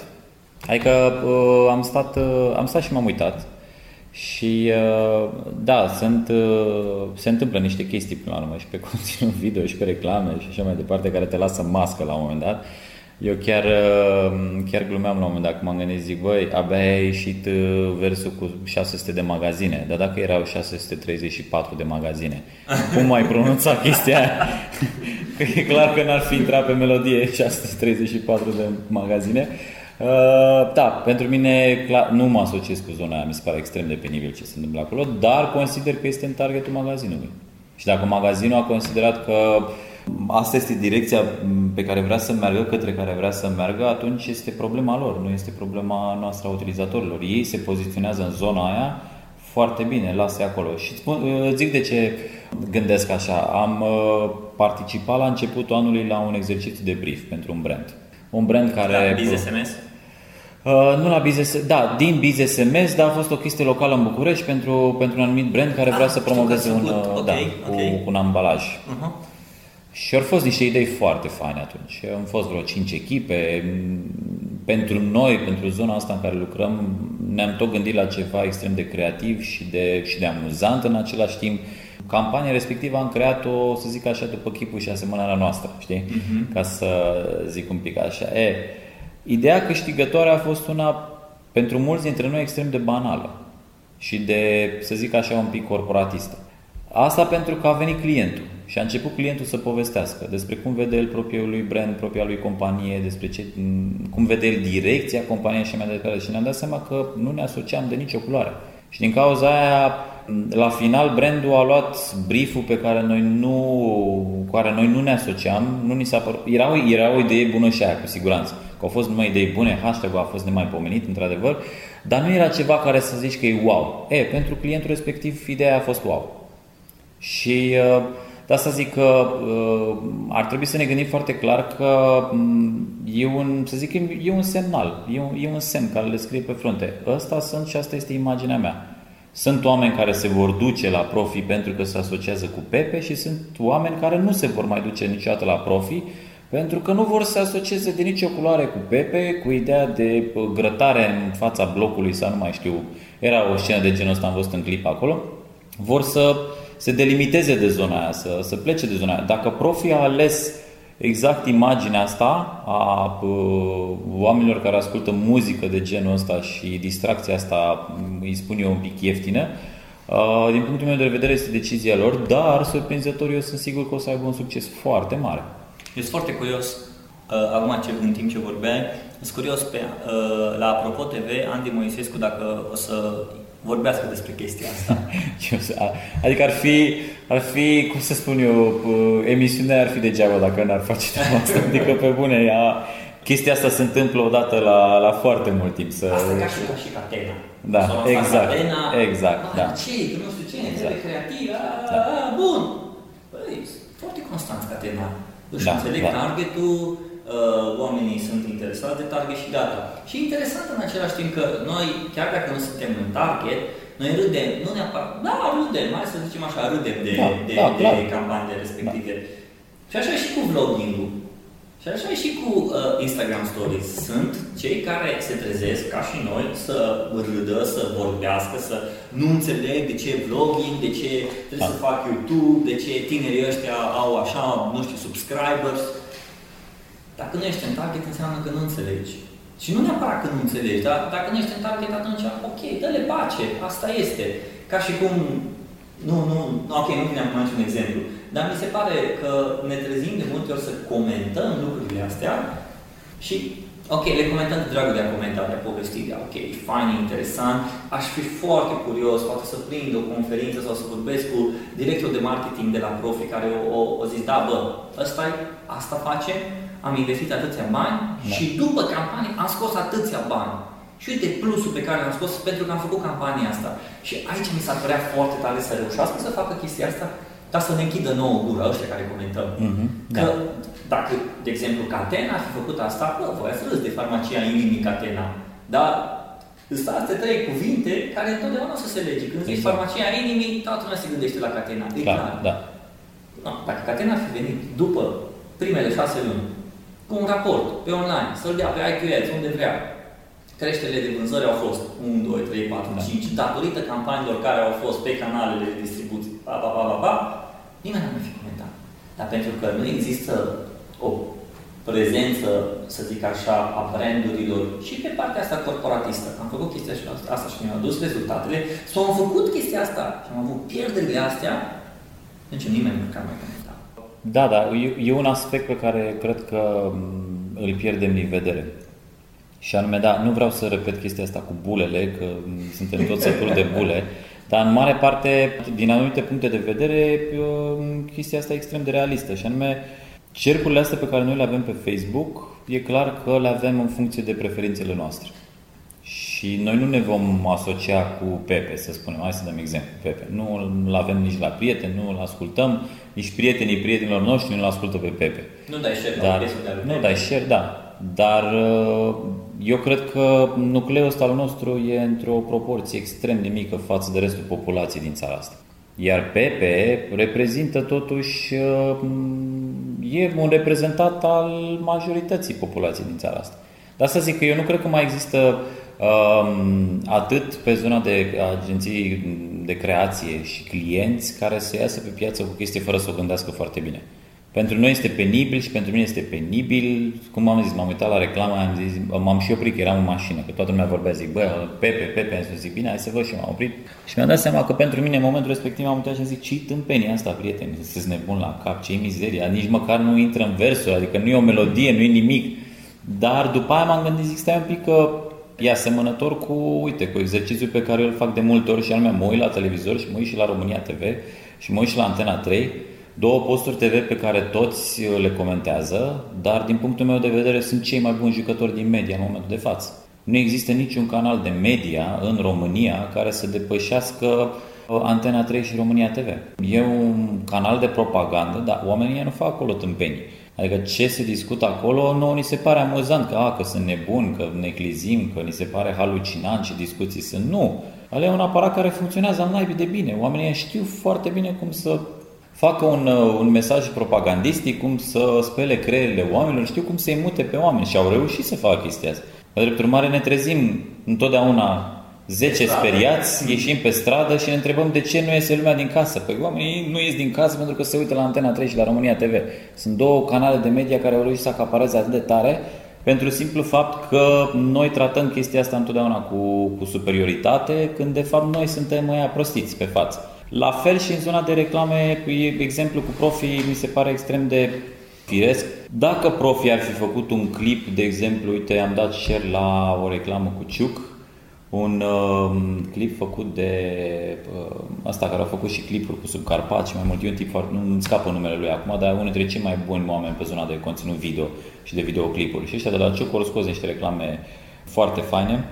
Adică uh, am stat, uh, am stat și m-am uitat și uh, da, sunt, uh, se întâmplă niște chestii până la urmă și pe (laughs) conținut video și pe reclame și așa mai departe care te lasă mască la un moment dat. Eu chiar, uh, chiar glumeam la un moment dat, cum am gândit, zic, băi, abia a ieșit uh, versul cu 600 de magazine, dar dacă erau 634 de magazine, (laughs) cum ai pronunțat chestia aia? (laughs) Că e clar că n-ar fi intrat pe melodie 634 de magazine. Uh, da, pentru mine clar, nu mă asociez cu zona aia, mi se pare extrem de penibil ce se întâmplă acolo, dar consider că este în targetul magazinului. Și dacă magazinul a considerat că asta este direcția pe care vrea să meargă, către care vrea să meargă, atunci este problema lor, nu este problema noastră a utilizatorilor. Ei se poziționează în zona aia foarte bine, lasă acolo. Și spun, zic de ce gândesc așa. Am uh, participat la începutul anului la un exercițiu de brief pentru un brand. Un brand care... Da, BizSMS? Uh, nu la Business, da, din Business SMS, dar a fost o chestie locală în București pentru, pentru un anumit brand care Ah, vrea să știu că promoveze ați un, făcut, uh, ok, da, ok. Cu, cu un ambalaj. Uh-huh. Și au fost niște idei foarte faine atunci. Am fost vreo 5 echipe. Pentru noi, pentru zona asta în care lucrăm, ne-am tot gândit la ceva extrem de creativ și de, și de amuzant în același timp. Campania respectivă am creat-o, să zic așa, după chipul și asemănarea noastră, știi? Uh-huh. Ca să zic un pic așa. E, ideea câștigătoare a fost una, pentru mulți dintre noi, extrem de banală și de, să zic așa, un pic corporatistă. Asta pentru că a venit clientul și a început clientul să povestească despre cum vede el propriul lui brand, propria lui companie, despre ce, cum vede el direcția companiei și mai departe. Și ne-am dat seama că nu ne asociam de nicio culoare. Și din cauza aia, la final, brandul a luat brieful pe care noi nu, cu care noi nu ne asociam, nu ni s-a părut, era, o, era o idee bună și aia, cu siguranță. Că au fost numai idei bune, hashtag-ul a fost nemaipomenit, într-adevăr, dar nu era ceva care să zici că e wow. E, pentru clientul respectiv, ideea a fost wow. Și uh, De asta zic că uh, ar trebui să ne gândim foarte clar că um, e un, să zic, e un semnal, e un, e un semn care le scrie pe frunte. Ăsta sunt și asta este imaginea mea. Sunt oameni care se vor duce la profi pentru că se asociază cu Pepe și sunt oameni care nu se vor mai duce niciodată la profi pentru că nu vor să se asocieze de nicio culoare cu Pepe, cu ideea de uh, grătare în fața blocului sau nu mai știu, era o scenă de genul ăsta, am văzut în clip acolo, vor să se delimiteze de zona aia, să, să plece de zona aia. Dacă profii a ales exact imaginea asta a uh, oamenilor care ascultă muzică de genul ăsta și distracția asta, îi spun eu, un pic ieftină, uh, din punctul meu de vedere este decizia lor, dar surprinzător eu sunt sigur că o să aibă un succes foarte mare. Eu sunt foarte curios, uh, acum ce, în timp ce vorbeai, sunt curios pe, uh, la Apropo TV, Andy Moisescu, dacă o să vorbească despre chestia asta. (laughs) adică ar fi, ar fi, cum să spun eu, uh, emisiunea ar fi degeaba dacă n-ar face treaba asta. (laughs) Adică pe bune, ea, chestia asta se întâmplă odată la, la foarte mult timp. Să... Asta ca și, ca și catena. Da, exact. Catena, exact, da. Ce, că nu știu ce, exact. creativ, da. bun. Păi, foarte constant catena își da, înțeleg da. targetul, uh, oamenii sunt interesați de target și data. Și interesant în același timp că noi, chiar dacă nu suntem în target, noi râdem, nu neapărat, da, râdem, mai să zicem așa, râdem de, da, de, da, de, de campaniile respective. Da. Și așa e și cu vlogging-ul. Și așa e și cu uh, Instagram Stories. Sunt cei care se trezesc, ca și noi, să râdă, să vorbească, să nu înțeleg de ce vlogging, de ce trebuie da. să fac YouTube, de ce tinerii ăștia au așa, nu știu, subscribers. Dacă nu ești în target, înseamnă că nu înțelegi. Și nu neapărat că nu înțelegi, dar dacă nu ești în target, atunci, ok, dă-le pace, asta este. Ca și cum nu, nu, ok, nu vine acum niciun exemplu. Dar mi se pare că ne trezim de multe ori să comentăm lucrurile astea și, ok, le comentăm de dragul de a comenta, de a povesti, de a, ok, e fain, e interesant, aș fi foarte curios, poate să prind o conferință sau să vorbesc cu directorul de marketing de la Profi care o, o, o zis, da, bă, ăsta asta face, am investit atâția bani da. și după campanie am scos atâția bani. Și uite plusul pe care l-am scos pentru că am făcut campania asta. Și aici mi s-ar părea foarte tare să reușească să facă chestia asta, dar să ne închidă nouă gura ăștia care comentăm. Mm-hmm, că da. dacă, de exemplu, Catena ar fi făcut asta, bă, voi ați râs de farmacia inimii Catena. Dar sunt astea trei cuvinte care întotdeauna o să se lege. Când zici exact. farmacia inimii, toată lumea se gândește la Catena. E clar. clar. Da. No, dacă Catena ar fi venit după primele șase luni, cu un raport pe online, să-l dea pe IQS, unde vrea, creșterile de vânzări au fost 1, 2, 3, 4, 5, datorită campaniilor care au fost pe canalele de distribuție, pa, pa, pa, pa, pa, nimeni nu ar fi comentat. Dar pentru că nu există o prezență, să zic așa, a brandurilor și pe partea asta corporatistă. Am făcut chestia asta și mi-au adus rezultatele. sau am făcut chestia asta și am avut pierderile astea, deci nimeni nu ar mai comentat. Da, da, e, e un aspect pe care cred că mm, îl pierdem din vedere. Și anume, da, nu vreau să repet chestia asta cu bulele, că suntem toți sături de bule, dar în mare parte, din anumite puncte de vedere, chestia asta e extrem de realistă. Și anume, cercurile astea pe care noi le avem pe Facebook, e clar că le avem în funcție de preferințele noastre. Și noi nu ne vom asocia cu Pepe, să spunem, hai să dăm exemplu, Pepe. Nu îl avem nici la prieteni, nu îl ascultăm, nici prietenii prietenilor noștri nu îl ascultă pe Pepe. Nu dai share Dar, Nu dai share, da. Dar uh, eu cred că nucleul ăsta al nostru e într-o proporție extrem de mică față de restul populației din țara asta. Iar Pepe reprezintă totuși, uh, e un reprezentat al majorității populației din țara asta. De asta zic că eu nu cred că mai există um, atât pe zona de agenții de creație și clienți care să iasă pe piață cu chestie fără să o gândească foarte bine. Pentru noi este penibil și pentru mine este penibil. Cum am zis, m-am uitat la reclamă, am zis, m-am și oprit că eram în mașină, că toată lumea vorbea, zic, bă, Pepe, Pepe, am zis, zic, bine, hai să văd și m-am oprit. Și mi-am dat seama că pentru mine, în momentul respectiv, am uitat și am zis, ce tâmpenia asta, prieteni, sunteți nebun la cap, ce mizeria, nici măcar nu intră în versuri, adică nu e o melodie, nu e nimic. Dar după aia m-am gândit, zic, stai un pic că e asemănător cu, uite, cu exercițiul pe care îl fac de multe ori și anume mă uit la televizor și mă uit și la România TV și mă uit și la Antena 3 două posturi TV pe care toți uh, le comentează, dar din punctul meu de vedere sunt cei mai buni jucători din media în momentul de față. Nu există niciun canal de media în România care să depășească Antena 3 și România TV. E un canal de propagandă, dar oamenii nu fac acolo tâmpenii. Adică ce se discută acolo, nouă ni se pare amuzant, că, a, că sunt nebuni, că neclizim, că ni se pare halucinant și discuții sunt. Nu! Ale e un aparat care funcționează în naibii de bine. Oamenii știu foarte bine cum să facă un, uh, un mesaj propagandistic, cum să spele creierile oamenilor, știu cum să-i mute pe oameni și au reușit să facă chestia asta. Pe drept urmare ne trezim întotdeauna 10 speriați, ieșim pe stradă și ne întrebăm de ce nu iese lumea din casă. Păi oamenii nu ies din casă pentru că se uită la Antena 3 și la România TV. Sunt două canale de media care au reușit să acapareze atât de tare pentru simplu fapt că noi tratăm chestia asta întotdeauna cu, cu superioritate, când de fapt noi suntem mai prostiți pe față. La fel și în zona de reclame, exemplu cu profi mi se pare extrem de firesc. Dacă profi ar fi făcut un clip, de exemplu, uite, am dat share la o reclamă cu Ciuc, un uh, clip făcut de uh, asta care a făcut și clipuri cu Subcarpați și mai mult. E un tip foarte, nu scapă numele lui acum, dar e unul dintre cei mai buni oameni pe zona de conținut video și de videoclipuri. Și ăștia de la Ciuc au scos niște reclame foarte faine.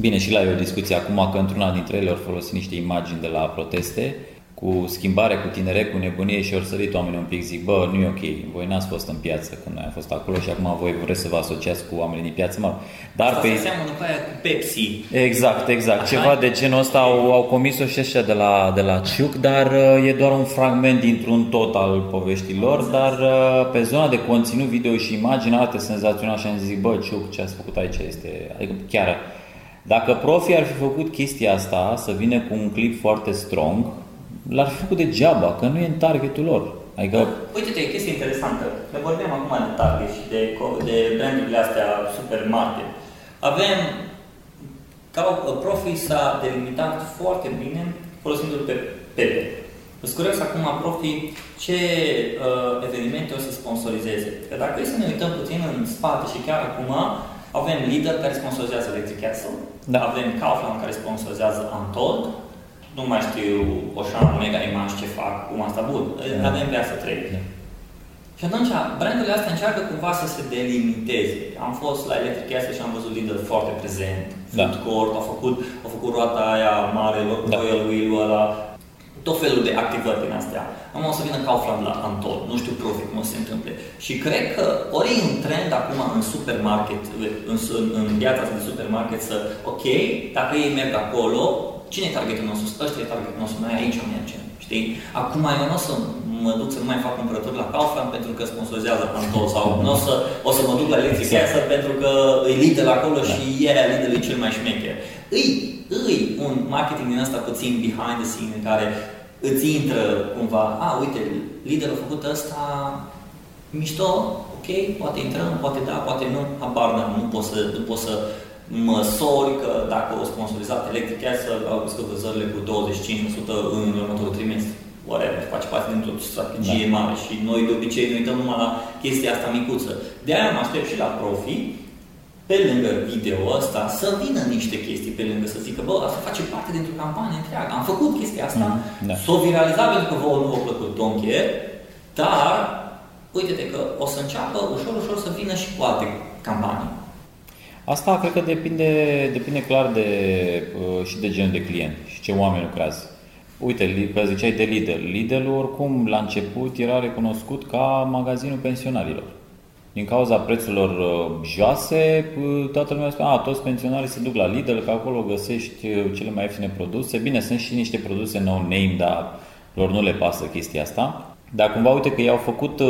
Bine, și la e o discuție acum că într-una dintre ele au folosit niște imagini de la proteste cu schimbare, cu tineret, cu nebunie și ori sărit oamenii un pic, zic, bă, nu e ok, voi n-ați fost în piață când noi am fost acolo și acum voi vreți să vă asociați cu oamenii din piață, mă. Dar Asta pe... se seamănă cu aia cu Pepsi. Exact, exact. Așa? Ceva de genul ăsta au, au comis-o și ăștia de la, de la Ciuc, dar uh, e doar un fragment dintr-un tot al poveștilor, dar uh, pe zona de conținut video și imagine arată senzațional și am zis, bă, Ciuc, ce ați făcut aici este, adică chiar dacă profi ar fi făcut chestia asta, să vină cu un clip foarte strong, l-ar fi făcut degeaba, că nu e în targetul lor. Adică... Uite-te, e chestie interesantă. Ne vorbim acum de target și de, de brandurile astea supermarket. Avem, ca profi s-a delimitat foarte bine folosindu-l pe Pepe. Îți curios acum, profi, ce uh, evenimente o să sponsorizeze. Că dacă e să ne uităm puțin în spate și chiar acum, avem Lidl care sponsorizează Electric Castle, da. avem Kaufland care sponsorizează Untold, nu mai știu Oșan, Mega Image ce fac, cum asta, bun, da. avem viața 3. Da. Și atunci, brandurile astea încearcă cumva să se delimiteze. Am fost la Electric Castle și am văzut Lidl foarte prezent. Da. Food Court, a făcut, a făcut roata aia mare, da. Royal Wheel-ul ăla, tot felul de activări din astea. Am o să vină Kaufland la Antol, nu știu profit cum o să se întâmple. Și cred că ori e un trend acum în supermarket, în, în, în viața de supermarket să, ok, dacă ei merg acolo, cine e targetul nostru? Ăsta e targetul nostru, noi aici mergem. Știi? Acum eu nu o să mă duc să nu mai fac cumpărături la Kaufland pentru că sponsorizează Antol sau nu o să, o să mă duc la Electric Castle pentru că e Lidl acolo și yeah, Lidl e cel mai șmecher. Îi, îi un marketing din asta puțin behind the scene în care îți intră cumva, a, uite, liderul a făcut ăsta mișto, ok, poate intrăm, poate da, poate nu, habar n nu poți să, nu poți să măsori că dacă o sponsorizat Electric să au crescut vânzările cu 25% în următorul trimestru. Whatever, face parte dintr-o strategie da. mare și noi de obicei ne uităm numai la chestia asta micuță. De aia mă aștept și la profi pe lângă video ăsta, să vină niște chestii pe lângă, să zică, bă, asta face parte dintr-o campanie întreagă. Am făcut chestia asta, mm, da. s-o viralizat pentru că vouă nu v-a plăcut Don't care, dar uite-te că o să înceapă ușor, ușor să vină și cu alte campanii. Asta cred că depinde, depinde clar de, uh, și de genul de client și ce oameni lucrează. Uite, că ziceai de Lidl. Lidl oricum la început era recunoscut ca magazinul pensionarilor din cauza prețurilor uh, joase, uh, toată lumea spune, a, toți pensionarii se duc la Lidl, că acolo găsești uh, cele mai ieftine produse. Bine, sunt și niște produse no-name, dar lor nu le pasă chestia asta. Dar cumva uite că i-au făcut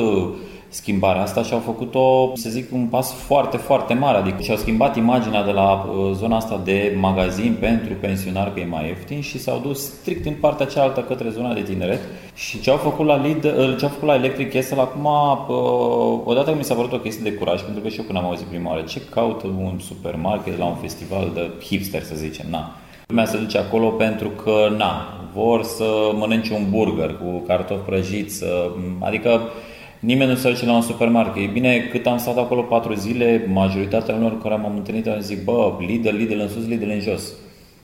schimbarea asta și au făcut-o, să zic, un pas foarte, foarte mare. Adică și-au schimbat imaginea de la uh, zona asta de magazin pentru pensionari că e mai ieftin și s-au dus strict în partea cealaltă către zona de tineret. Și ce au făcut la, lead, uh, ce au făcut la Electric Castle acum, uh, odată mi s-a părut o chestie de curaj, pentru că și eu când am auzit prima oară ce caută un supermarket la un festival de hipster, să zicem, na. Lumea se duce acolo pentru că, na, vor să mănânce un burger cu cartofi prăjiți, adică Nimeni nu se duce la un supermarket. E bine, cât am stat acolo patru zile, majoritatea unor care m-am întâlnit au zis, bă, Lidl, Lidl în sus, Lidl în jos.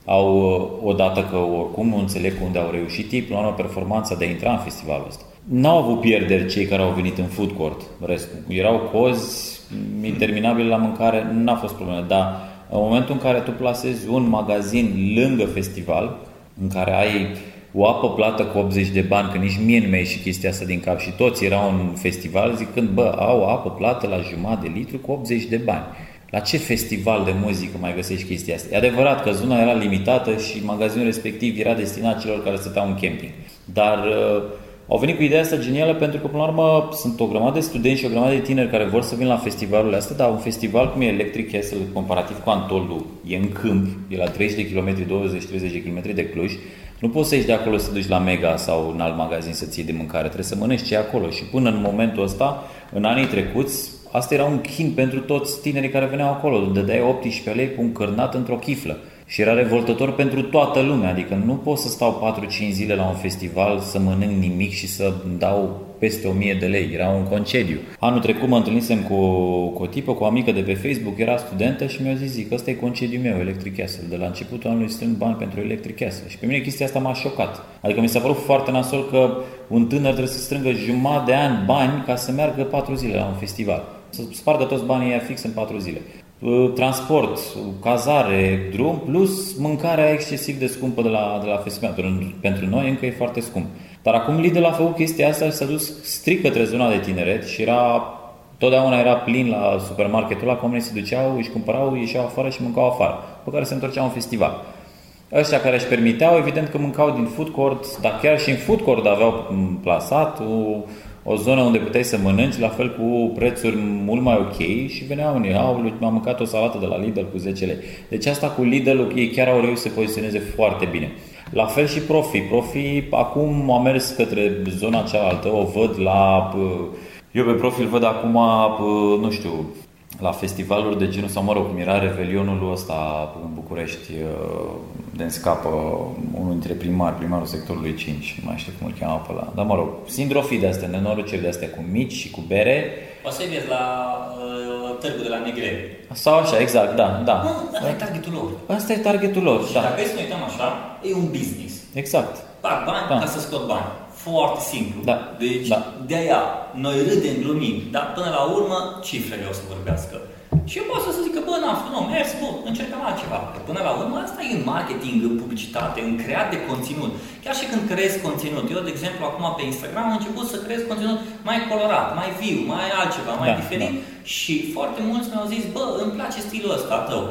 Au, uh, odată că oricum nu înțeleg unde au reușit ei, până la performanța de a intra în festivalul ăsta. N-au avut pierderi cei care au venit în food court, restul. Erau cozi interminabile la mâncare, n-a fost problemă, dar în momentul în care tu plasezi un magazin lângă festival, în care ai o apă plată cu 80 de bani, că nici mie nu mi-a ieșit chestia asta din cap și toți erau în festival zicând, bă, au o apă plată la jumătate de litru cu 80 de bani. La ce festival de muzică mai găsești chestia asta? E adevărat că zona era limitată și magazinul respectiv era destinat celor care stăteau în camping. Dar uh, au venit cu ideea asta genială pentru că, până la urmă, sunt o grămadă de studenți și o grămadă de tineri care vor să vină la festivalurile astea, dar un festival cum e Electric Castle, comparativ cu Antoldu, e în câmp, e la 30 de km, 20-30 de km de Cluj, nu poți să ieși de acolo să duci la Mega sau în alt magazin să ții de mâncare, trebuie să mănânci ce acolo. Și până în momentul ăsta, în anii trecuți, asta era un chin pentru toți tinerii care veneau acolo. Dădeai 18 lei cu un cârnat într-o chiflă. Și era revoltător pentru toată lumea, adică nu pot să stau 4-5 zile la un festival să mănânc nimic și să dau peste 1000 de lei, era un concediu. Anul trecut mă întâlnisem cu, cu o tipă, cu o amică de pe Facebook, era studentă și mi-a zis, zic, ăsta e concediu meu, Electric Castle. De la începutul anului strâng bani pentru Electric Castle. Și pe mine chestia asta m-a șocat. Adică mi s-a părut foarte nasol că un tânăr trebuie să strângă jumătate de ani bani ca să meargă 4 zile la un festival. Să spargă toți banii aia fix în 4 zile. Uh, transport, cazare, drum, plus mâncarea excesiv de scumpă de la, de la festival. Pentru noi încă e foarte scump. Dar acum Lidl a făcut chestia asta și s-a dus strict către zona de tineret și era, totdeauna era plin la supermarketul ăla, oamenii se duceau, își cumpărau, ieșeau afară și mâncau afară, pe care se întorceau în festival. Ăștia care își permiteau, evident că mâncau din food court, dar chiar și în food court aveau plasat o, o zonă unde puteai să mănânci, la fel cu prețuri mult mai ok și veneau unii, au, am mâncat o salată de la Lidl cu 10 lei. Deci asta cu Lidl, ei chiar au reușit să poziționeze foarte bine. La fel și Profi. Profi acum a mers către zona cealaltă, o văd la... Eu pe profil văd acum, nu știu, la festivaluri de genul, sau mă rog, cum era Revelionul ăsta în București, de în scapă unul dintre primari, primarul sectorului 5, nu mai știu cum îl cheamă pe ăla. Dar mă rog, sindrofii de astea, nenorociri de astea cu mici și cu bere. O să vezi la uh, târgul de la Negre. Sau așa, exact, da, da. Nu, asta e targetul lor. Asta e targetul lor, și da. dacă să ne uităm așa, e un business. Exact. Fac bani Da. ca să scot bani. Foarte simplu. Da, Deci, da. de-aia, noi râdem, glumim, dar până la urmă, cifrele o să vorbească. Și eu pot să zic că, bă, n-am făcut, nu, mers, bun, încercăm altceva. Că până la urmă, asta e în marketing, în publicitate, în creat de conținut. Chiar și când creezi conținut. Eu, de exemplu, acum pe Instagram am început să creez conținut mai colorat, mai viu, mai altceva, mai Da, diferit. Și foarte mulți mi-au zis, bă, îmi place stilul ăsta tău.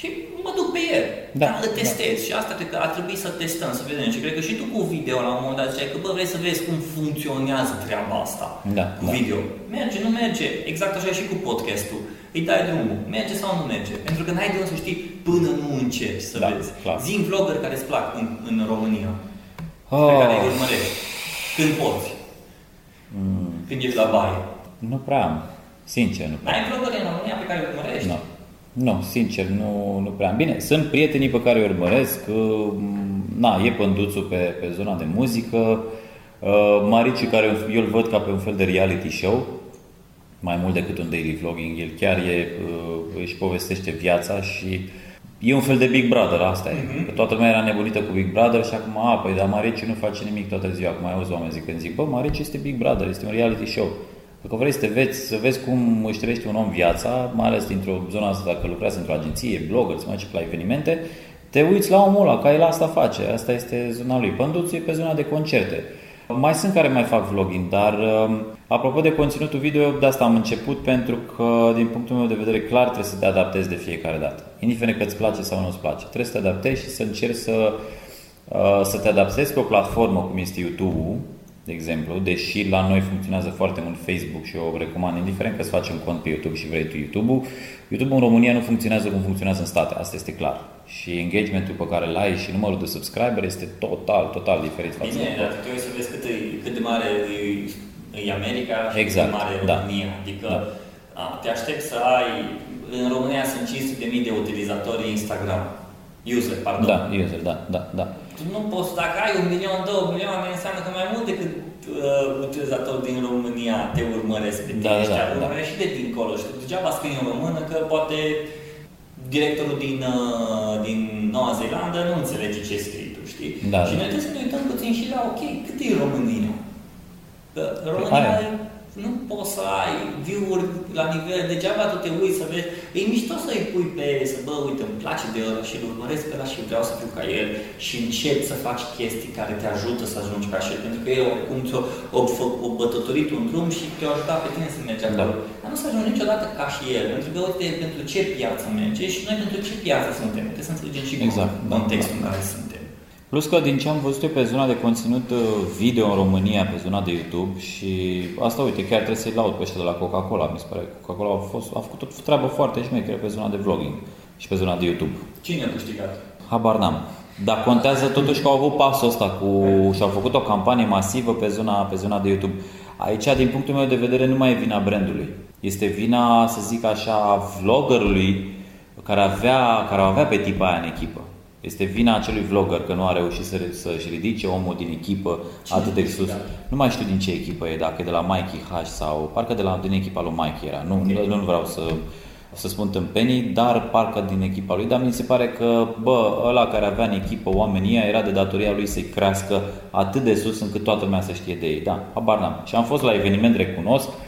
Și mă duc pe el, Da, dar îl testez și asta cred că ar trebui să testăm, să vedem. Și cred că și tu cu video la un moment dat ziceai că bă, vrei să vezi cum funcționează treaba asta Da, cu da. video. Merge, nu merge, exact așa și cu podcastul. Îi dai drumul, merge sau nu merge? Pentru că n-ai de unde să știi până nu încerci să Da, vezi. clar. Zim vlogger care îți plac în, în România, pe Oh, care îi urmărești. Când poți? Mm. Când ești la baie. nu prea am. Sincer, nu prea am. Ai vlogger în România pe care îi urmărești? Nu. Nu, sincer, nu, nu prea am. Bine, sunt prietenii pe care îi urmăresc. uh, Na, e Pânduțul pe, pe zona de muzică. uh, Marici, care eu îl văd ca pe un fel de reality show, mai mult decât un daily vlogging. El chiar e, uh, își povestește viața și e un fel de Big Brother, asta e. Că toată lumea era nebunită cu Big Brother și acum, a, păi, dar Marici nu face nimic toată ziua. Acum mai auzi oameni zicând, zic, bă, Marici este Big Brother, este un reality show. Dacă vrei să te vezi, să vezi cum își trăiește un om viața, mai ales dintr-o zonă asta, dacă lucrează într-o agenție, blogger, să mai la evenimente, te uiți la omul ăla, ca el asta face, asta este zona lui. Pânduțul e pe zona de concerte. Mai sunt care mai fac vlogging, dar um, apropo de conținutul video, de asta am început pentru că, din punctul meu de vedere, clar trebuie să te adaptezi de fiecare dată. Indiferent că îți place sau nu îți place. Trebuie să te adaptezi și să încerci să, uh, să te adaptezi pe o platformă cum este YouTube-ul, de exemplu, deși la noi funcționează foarte mult Facebook și eu o recomand, indiferent că îți faci un cont pe YouTube și vrei tu YouTube-ul, YouTube-ul în România nu funcționează cum funcționează în state, asta este clar. Și engagementul pe care îl ai și numărul de subscriber este total, total diferit față Bine, de dar tu trebuie să vezi cât, e, cât de mare e, e America și Exact, cât de mare e da. România. Adică Da. a, te aștept să ai, în România sunt 500.000 de utilizatori Instagram. User, pardon. Da, user, da, da, da. Tu nu poți, dacă ai un milion, două milioane, înseamnă că mai mult decât uh, utilizatori din România te urmăresc pe tine. Da, da, ăștia da, da. urmăresc și de dincolo. Și degeaba scrii în română că poate directorul din, uh, din Noua Zeelandă nu înțelege ce scrii tu, știi? Da, și da. noi trebuie să ne uităm puțin și la, ok, cât e România? Că România Aia. are nu poți să ai view-uri la nivel, degeaba tu te uiți să vezi, e mișto să-i pui pe, să bă, uite, îmi place de ăla și îl urmăresc pe ăla și vreau să fiu ca el și începi să faci chestii care te ajută să ajungi ca el, pentru că el oricum ți-o o, o bătătorit un drum și te-a ajutat pe tine să mergi acolo. Da. Dar nu să ajungi niciodată ca și el, pentru că uite, pentru ce piață merge și noi pentru ce piață suntem. Trebuie să înțelegem și exact. contextul în care suntem. Plus că din ce am văzut eu pe zona de conținut uh, video în România, pe zona de YouTube și asta, uite, chiar trebuie să-i laud pe ăștia de la Coca-Cola, mi se pare. Coca-Cola a, fost, a făcut o treabă foarte șmecheră pe zona de vlogging și pe zona de YouTube. Cine a câștigat? Habar n-am. Dar contează totuși că au avut pasul ăsta cu, și au făcut o campanie masivă pe zona, pe zona de YouTube. Aici, din punctul meu de vedere, nu mai e vina brandului. Este vina, să zic așa, vloggerului care, avea, care avea pe tipa aia în echipă. Este vina acelui vlogger că nu a reușit să, să-și ridice omul din echipă Cine atât de sus. Da. Nu mai știu din ce echipă e, dacă e de la Mikey H sau parcă de la, din echipa lui Mikey era. Nu, okay. nu, nu vreau să, să spun tâmpenii, dar parcă din echipa lui. Dar mi se pare că, bă, ăla care avea în echipă oamenii era de datoria lui să-i crească atât de sus încât toată lumea să știe de ei. Da, habar n-am. Și am fost la eveniment, recunosc, Uh,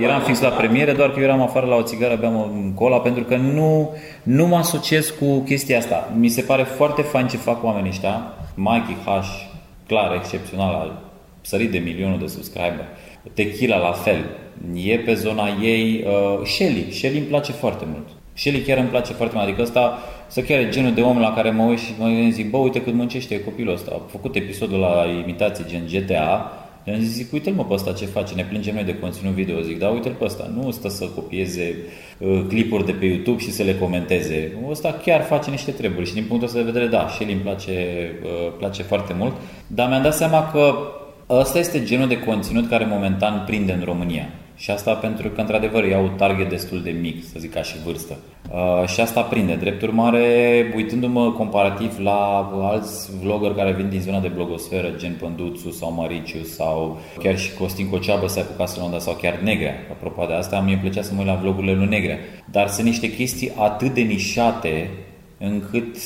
eram fix la premiere, doar că eu eram afară la o țigară, beam un cola, pentru că nu, nu mă asociez cu chestia asta. Mi se pare foarte fain ce fac oamenii ăștia. Mikey H, clar, excepțional, a sărit de milionul de subscriber. Tequila la fel. E pe zona ei. Uh, Shelly. Shelly îmi place foarte mult. Shelly chiar îmi place foarte mult. Adică ăsta, să chiar e genul de om la care mă uit și mă zic, bă, uite cât muncește copilul ăsta. A făcut episodul la imitație gen GTA i-am zis, zic, uite-l mă pe ăsta ce face, ne plângem noi de conținut video. Zic, da, uite-l pe ăsta, nu stă să copieze uh, clipuri de pe YouTube și să le comenteze. Ăsta chiar face niște treburi și din punctul ăsta de vedere, da, și el îmi place, uh, place foarte mult. Dar mi-am dat seama că ăsta este genul de conținut care momentan prinde în România. Și asta pentru că, într-adevăr, iau un target destul de mic, să zic ca și vârstă. Uh, și asta prinde. Drept urmare, uitându-mă comparativ la alți vloggeri care vin din zona de blogosferă, gen Pânduțu sau Mariciu sau chiar și Costin Coceabă se apuca să lăunda sau chiar Negrea. Apropo de asta, mie plăcea să mă uit la vlogurile lui Negrea. Dar sunt niște chestii atât de nișate încât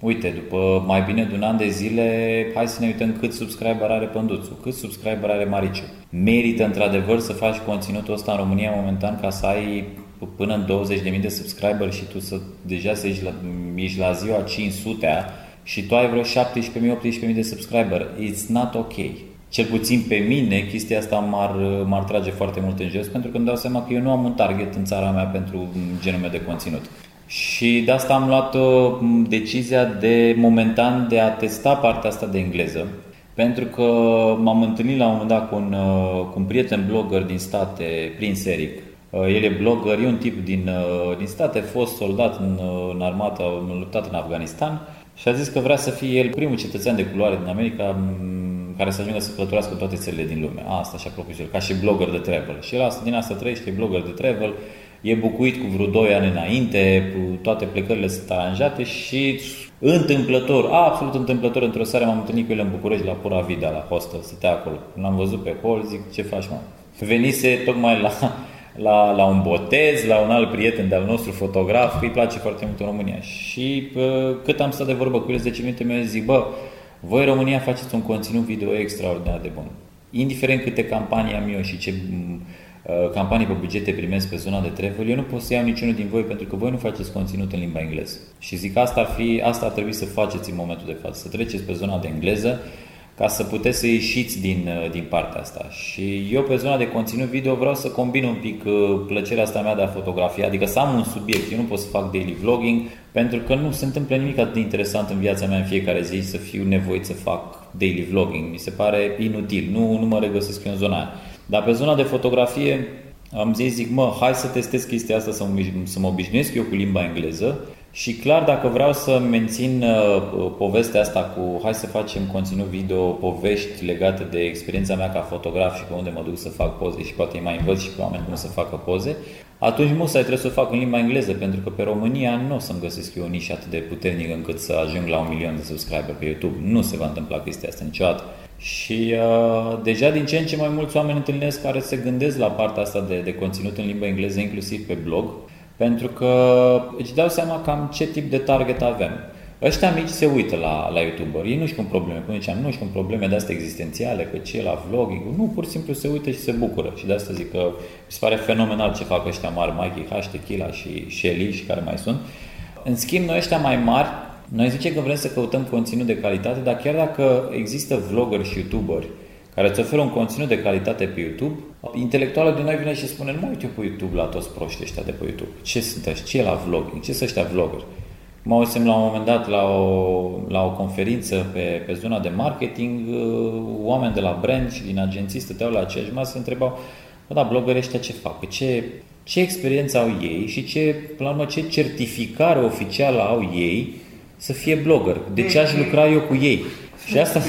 Uite, după mai bine de un an de zile, hai să ne uităm cât subscriber are Pânduțu, cât subscriber are Mariciu. Merită într-adevăr să faci conținutul ăsta în România momentan ca să ai până în 20.000 de subscriber și tu să deja să ești la, ești la ziua 500 și tu ai vreo 17.000-18.000 de subscriber. It's not ok. Cel puțin pe mine, chestia asta m-ar, m-ar trage foarte mult în jos pentru că îmi dau seama că eu nu am un target în țara mea pentru genul meu de conținut. Și de asta am luat uh, decizia de momentan de a testa partea asta de engleză. Pentru că m-am întâlnit la un moment dat cu un, uh, cu un prieten blogger din state, Prince Eric. Uh, el e blogger, e un tip din, din state, fost soldat în, în armată, a luptat în Afganistan și a zis că vrea să fie el primul cetățean de culoare din America care să ajungă să călătorească toate țările din lume. Asta și-a propus el, ca și blogger de travel. Și el asta, din asta trăiește, e blogger de travel, e bucuit cu vreo 2 ani înainte, cu toate plecările sunt aranjate și întâmplător, absolut întâmplător, într-o seară m-am întâlnit cu el în București la Pura Vida, la hostel, stătea acolo. L-am văzut pe hol, zic, ce faci, mă? Venise tocmai la, la, la un botez, la un alt prieten de-al nostru, fotograf, că îi place foarte mult în România. Și pă, cât am stat de vorbă cu el, 10 minute, mi-a zis, bă, voi România faceți un conținut video extraordinar de bun. Indiferent câte campanii am eu și ce Uh, campanii pe bugete primesc pe zona de travel, eu nu pot să iau niciunul din voi pentru că voi nu faceți conținut în limba engleză. Și zic asta ar, fi, asta ar trebui să faceți în momentul de față, să treceți pe zona de engleză ca să puteți să ieșiți din, uh, din partea asta. Și eu pe zona de conținut video vreau să combin un pic uh, plăcerea asta mea de a fotografia, adică să am un subiect. Eu nu pot să fac daily vlogging pentru că nu se întâmplă nimic atât de interesant în viața mea în fiecare zi să fiu nevoit să fac daily vlogging. Mi se pare inutil, nu, nu mă regăsesc în zona aia. Dar pe zona de fotografie am zis, zic, mă, hai să testez chestia asta, să mă, să mă obișnuiesc eu cu limba engleză și clar, dacă vreau să mențin uh, povestea asta cu hai să facem conținut video, povești legate de experiența mea ca fotograf și pe unde mă duc să fac poze și poate mai învăț și pe oameni cum să facă poze, atunci musai trebuie să o fac în limba engleză, pentru că pe România nu o să-mi găsesc eu o nișă atât de puternică încât să ajung la un milion de subscriber pe YouTube. Nu se va întâmpla chestia asta niciodată. Și uh, deja din ce în ce mai mulți oameni întâlnesc care se gândesc la partea asta de, de conținut în limba engleză, inclusiv pe blog, pentru că îți dau seama cam ce tip de target avem. Ăștia mici se uită la, la YouTuber. Ei nu-și cum probleme, cum ziceam, nu-și cum probleme de astea existențiale, că ce la vlogging, nu, pur și simplu se uită și se bucură. Și de asta zic că mi se pare fenomenal ce fac ăștia mari, Mikey H, Tequila și Shelly și care mai sunt. În schimb, noi ăștia mai mari, noi zicem că vrem să căutăm conținut de calitate, dar chiar dacă există vloggeri și youtuberi care îți oferă un conținut de calitate pe YouTube, intelectualul din noi vine și spune, nu mă uit eu pe YouTube la toți proștii ăștia de pe YouTube. Ce sunt ăștia? Ce e la vlogging? Ce sunt ăștia vloggeri? Mă auzim la un moment dat la o, la o conferință pe, pe zona de marketing, uh, oameni de la brand și din agenții stăteau la aceeași masă întrebau, bă, da, bloggerii ăștia ce fac? Ce, ce experiență au ei și ce, la urmă, ce certificare oficială au ei să fie blogger? De ce aș lucra eu cu ei? Și asta,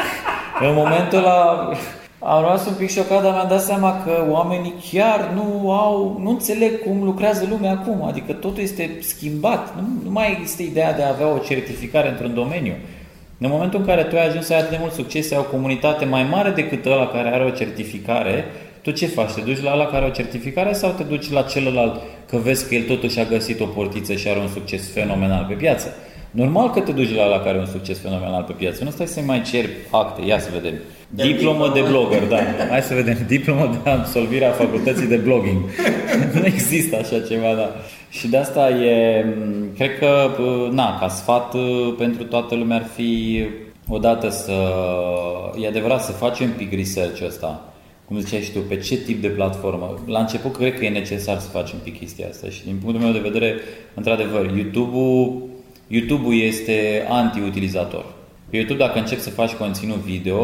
(laughs) în momentul ăla, am rămas un pic șocat, dar mi-am dat seama că oamenii chiar nu au, nu înțeleg cum lucrează lumea acum. Adică totul este schimbat. Nu, nu mai există ideea de a avea o certificare într-un domeniu. În momentul în care tu ai ajuns să ai atât de mult succes, ai o comunitate mai mare decât ăla care are o certificare, tu ce faci? Te duci la ăla care are o certificare sau te duci la celălalt că vezi că el totuși a găsit o portiță și are un succes fenomenal pe piață? Normal că te duci la ăla care are un succes fenomenal pe piață. Nu stai să mai ceri acte. Ia să vedem. Diplomă de blogger, da. Hai să vedem. (laughs) Diplomă de absolvire a facultății de blogging. (laughs) nu există așa ceva, da. Și de asta e, cred că, na, ca sfat pentru toată lumea ar fi odată să, e adevărat, să faci un pic research ăsta. Cum ziceai și tu, pe ce tip de platformă. La început cred că e necesar să faci un pic chestia asta și din punctul meu de vedere, într-adevăr, YouTube-ul YouTube-ul este anti-utilizator. Pe YouTube, dacă începi să faci conținut video,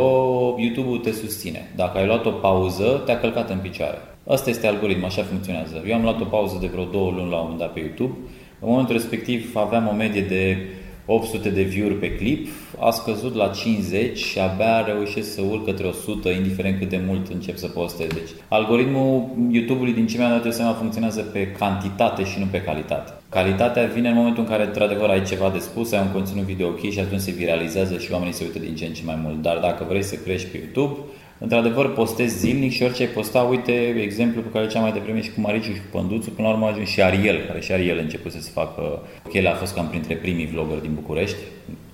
YouTube-ul te susține. Dacă ai luat o pauză, te-a călcat în picioare. Asta este algoritmul, așa funcționează. Eu am luat o pauză de vreo două luni la un moment dat pe YouTube. În momentul respectiv aveam o medie de 800 de view-uri pe clip, a scăzut la 50 și abia reușesc să urc către 100, indiferent cât de mult încep să postez. Deci, algoritmul YouTube-ului, din ce mi-am dat eu seama, funcționează pe cantitate și nu pe calitate. Calitatea vine în momentul în care, într-adevăr, ai ceva de spus, ai un conținut video ok și atunci se viralizează și oamenii se uită din ce în ce mai mult. Dar dacă vrei să crești pe YouTube, într-adevăr postezi zilnic și orice ai posta, uite exemplu pe care cea mai devreme și cu Mariciu și cu Pânduțu, până la urmă ajung și Ariel, care și Ariel a început să se facă, că el a fost cam printre primii vloggeri din București,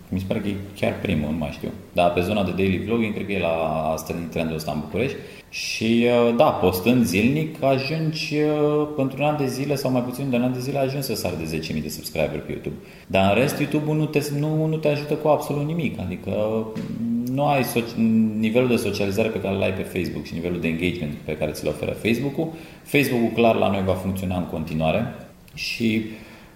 mi se pare că e chiar primul, nu mai știu. Dar pe zona de daily vlogging, cred că el a strânit trendul ăsta în București. Și uh, da, postând zilnic, ajungi uh, pentru un an de zile sau mai puțin de un an de zile, ajungi să sar de 10.000 de subscriberi pe YouTube. Dar în rest, YouTube-ul nu te, nu, nu te ajută cu absolut nimic. Adică mm, nu ai so- nivelul de socializare pe care îl ai pe Facebook și nivelul de engagement pe care ți-l oferă Facebook-ul. Facebook-ul clar la noi va funcționa în continuare și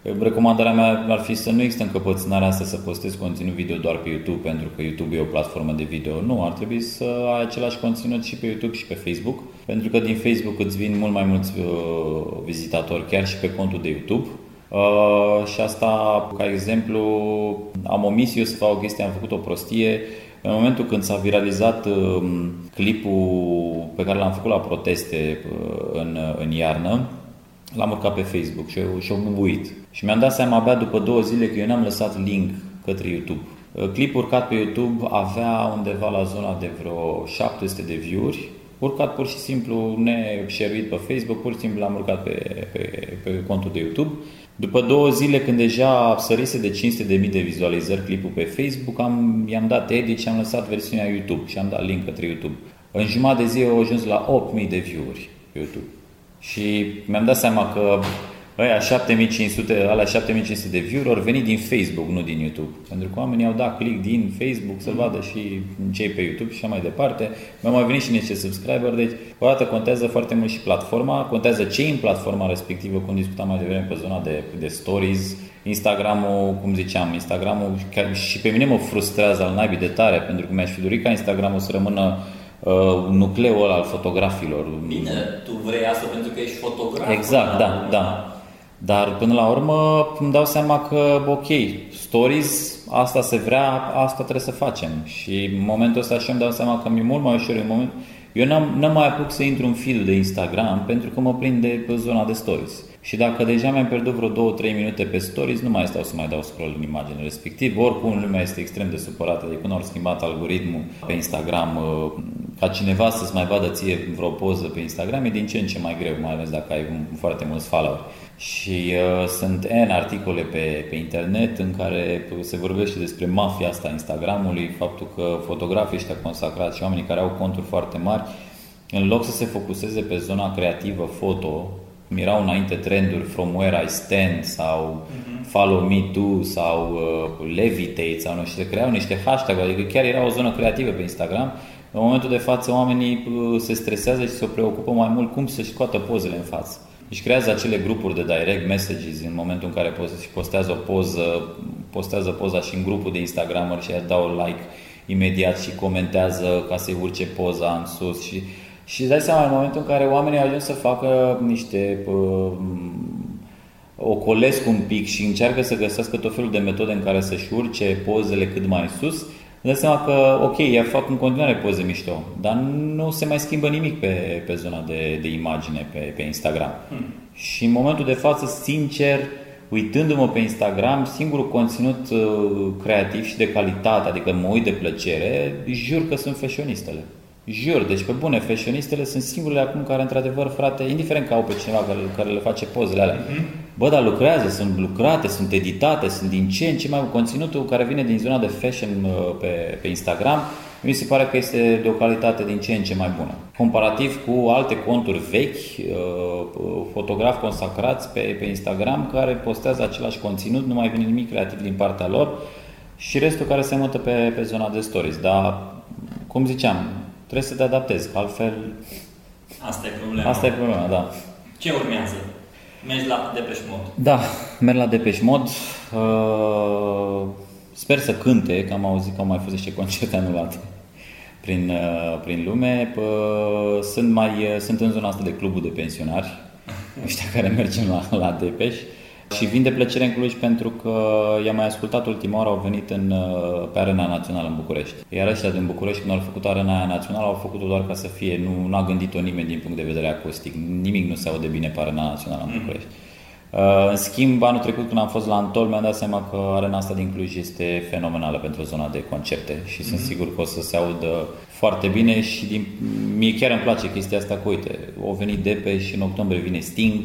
Recomandarea mea ar fi să nu există încăpățânarea asta să postezi conținut video doar pe YouTube, pentru că YouTube e o platformă de video. Nu, ar trebui să ai același conținut și pe YouTube și pe Facebook, pentru că din Facebook îți vin mult mai mulți uh, vizitatori, chiar și pe contul de YouTube. Uh, și asta, ca exemplu, am omis eu să fac o chestie, am făcut o prostie. În momentul când s-a viralizat uh, clipul pe care l-am făcut la proteste uh, în, în iarnă, L-am urcat pe Facebook și, și-au bubuit. Și mi-am dat seama abia după două zile că eu n-am lăsat link către YouTube. Uh, clipul urcat pe YouTube avea undeva la zona de vreo 700 de view-uri, urcat pur și simplu neșeruit pe Facebook, pur și simplu l-am urcat pe, pe, pe contul de YouTube. După două zile, când deja sărise de 500.000 de, de vizualizări clipul pe Facebook, am, i-am dat edit și am lăsat versiunea YouTube și am dat link către YouTube. În jumătate de zi au ajuns la 8.000 de view-uri pe YouTube. Și mi-am dat seama că ăia 7500, alea 7500 de view-uri au venit din Facebook, nu din YouTube. Pentru că oamenii au dat click din Facebook să vadă și cei pe YouTube și așa mai departe. Mi-au mai venit și niște subscriber, deci o dată contează foarte mult și platforma, contează ce în platforma respectivă, cum discutam mai devreme pe zona de, de stories, Instagramul, cum ziceam, Instagramul chiar și pe mine mă frustrează al naibii de tare, pentru că mi-aș fi dorit ca Instagramul să rămână uh, nucleul ăla al fotografilor. Bine, tu vrei asta pentru că ești fotograf. Exact, da, da. Dar până la urmă îmi dau seama că, ok, stories, asta se vrea, asta trebuie să facem. Și în momentul ăsta și îmi dau seama că mi-e mult mai ușor în moment. Eu n-am, n-am mai apuc să intru în fil de Instagram pentru că mă prind de pe zona de stories. Și dacă deja mi-am pierdut vreo 2-3 minute pe stories, nu mai stau să mai dau scroll în imagine respectiv. Oricum lumea este extrem de supărată de când au schimbat algoritmul pe Instagram uh, ca cineva să-ți mai vadă ție vreo poză pe Instagram e din ce în ce mai greu, mai ales dacă ai foarte mulți follower. Și uh, sunt N articole pe, pe internet în care se vorbește despre mafia asta Instagramului, faptul că fotografii ăștia consacrați și oamenii care au conturi foarte mari, în loc să se focuseze pe zona creativă foto, cum erau înainte trenduri From Where I Stand sau uh-huh. Follow Me Too sau uh, Levitate sau nu știu, se creau niște hashtag adică chiar era o zonă creativă pe Instagram. În momentul de față oamenii uh, se stresează și se preocupă mai mult cum să-și scoată pozele în față. Își creează acele grupuri de direct messages în momentul în care postează o poză, postează poza și în grupul de Instagramer și dau like imediat și comentează ca să-i urce poza în sus și și îți dai seama în momentul în care oamenii ajung să facă niște uh, ocolesc un pic și încearcă să găsească tot felul de metode în care să-și urce pozele cât mai sus, îți dai seama că, ok, ea fac în continuare poze mișto, dar nu se mai schimbă nimic pe, pe zona de, de imagine pe, pe Instagram. Hmm. Și în momentul de față, sincer, uitându-mă pe Instagram, singurul conținut uh, creativ și de calitate, adică mă uit de plăcere, jur că sunt fashionistele. Jur, deci pe bune, fashionistele sunt singurele acum care, într-adevăr, frate, indiferent că au pe cineva care, care le face pozele alea, mm-hmm. bă, dar lucrează, sunt lucrate, sunt editate, sunt din ce în ce mai conținutul care vine din zona de fashion uh, pe, pe Instagram, mi se pare că este de o calitate din ce în ce mai bună. Comparativ cu alte conturi vechi, uh, fotografi consacrați pe, pe Instagram care postează același conținut, nu mai vine nimic creativ din partea lor și restul care se mută pe, pe zona de stories. Dar, cum ziceam, Trebuie să te adaptezi, altfel... Asta e problema. Asta e problema, da. Ce urmează? Mergi la Depeche Mod? Da, merg la Depeche Mod. Uh, sper să cânte, că am auzit că au mai fost niște concerte anulate prin, uh, prin lume. Uh, sunt, mai, sunt în zona asta de clubul de pensionari, (laughs) ăștia care mergem la, la Depeche. Și vin de plăcere în Cluj pentru că i-am mai ascultat ultima oară, au venit în, uh, pe Arena Națională în București. Iar ăștia din București, când au făcut Arena Națională, au făcut-o doar ca să fie, nu a gândit-o nimeni din punct de vedere acustic. Nimic nu se aude bine pe Arena Națională în mm. București. Uh, în schimb, anul trecut când am fost la Antol, mi-am dat seama că arena asta din Cluj este fenomenală pentru zona de concerte și mm-hmm. sunt sigur că o să se audă foarte bine și din, mie chiar îmi place chestia asta că, uite, au venit Depe și în octombrie vine Sting,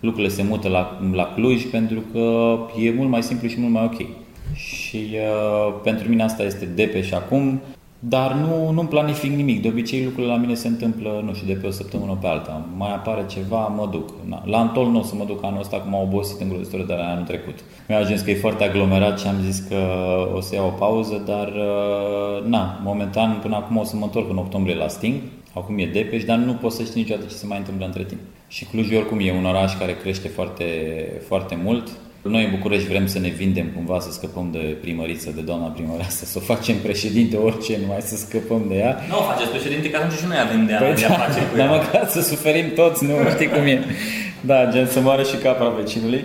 lucrurile se mută la, la Cluj pentru că e mult mai simplu și mult mai ok. Și uh, pentru mine asta este depe și acum, dar nu, nu planific nimic. De obicei lucrurile la mine se întâmplă, nu știu, de pe o săptămână pe alta. Mai apare ceva, mă duc. Na. La Antol nu o să mă duc anul ăsta, cum am obosit îngrozitor de la anul trecut. Mi-a ajuns că e foarte aglomerat și am zis că o să iau o pauză, dar uh, na, momentan până acum o să mă întorc în octombrie la Sting. Acum e Depeș, dar nu poți să știi niciodată ce se mai întâmplă între timp. Și Cluj oricum e un oraș care crește foarte, foarte mult. Noi în București vrem să ne vindem cumva, să scăpăm de primăriță, de doamna primăreasă, să o facem președinte, orice, numai să scăpăm de ea. Nu o faceți președinte, că atunci și noi avem de a, păi de a da, face cu ea. Dar măcar să suferim toți, nu știi cum e. Da, gen să moară și capra vecinului.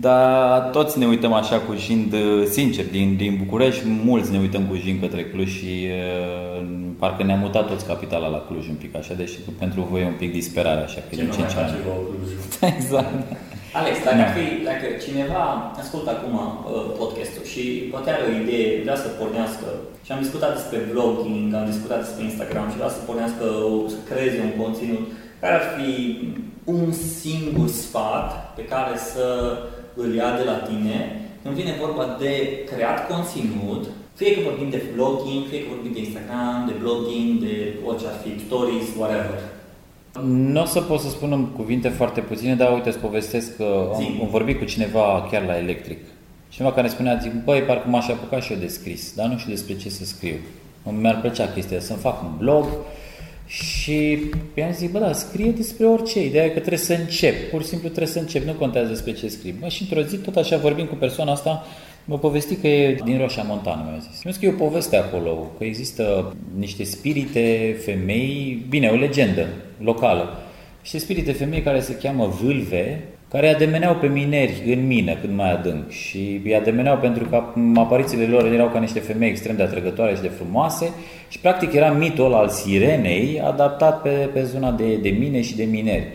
Dar toți ne uităm așa cu jind, sincer, din, din București, mulți ne uităm cu jind către Cluj și uh, parcă ne-am mutat toți capitala la Cluj un pic așa, deși pentru voi e un pic disperare așa, că din 5 ani. (laughs) exact. Alex, dacă, da. fi, dacă cineva ascultă acum uh, podcastul și poate are o idee, vrea să pornească și am discutat despre vlogging, am discutat despre Instagram și vrea să pornească, să creeze un conținut, care ar fi un singur sfat pe care să îl ia de la tine când vine vorba de creat conținut, fie că vorbim de vlogging, fie că vorbim de Instagram, de blogging, de orice ar fi, stories, whatever. Nu o să pot să spun în cuvinte foarte puține, dar uite, îți povestesc că am, am vorbit cu cineva chiar la electric. Cineva care spunea, zic, băi, parcă m-aș apuca și eu de scris, dar nu știu despre ce să scriu. Mi-ar plăcea chestia, să-mi fac un blog, și i-am zis, bă, da, scrie despre orice, ideea e că trebuie să încep, pur și simplu trebuie să încep, nu contează despre ce scrii. Bă, și într-o zi, tot așa, vorbim cu persoana asta, mă povesti că e din Roșia Montană, mi-a zis. Eu scriu o poveste acolo, că există niște spirite, femei, bine, o legendă locală, niște spirite femei care se cheamă vâlve, care ademeneau pe mineri în mină cât mai adânc și îi ademeneau pentru că aparițiile lor erau ca niște femei extrem de atrăgătoare și de frumoase și practic era mitul ăla al sirenei adaptat pe, pe zona de, de mine și de mineri.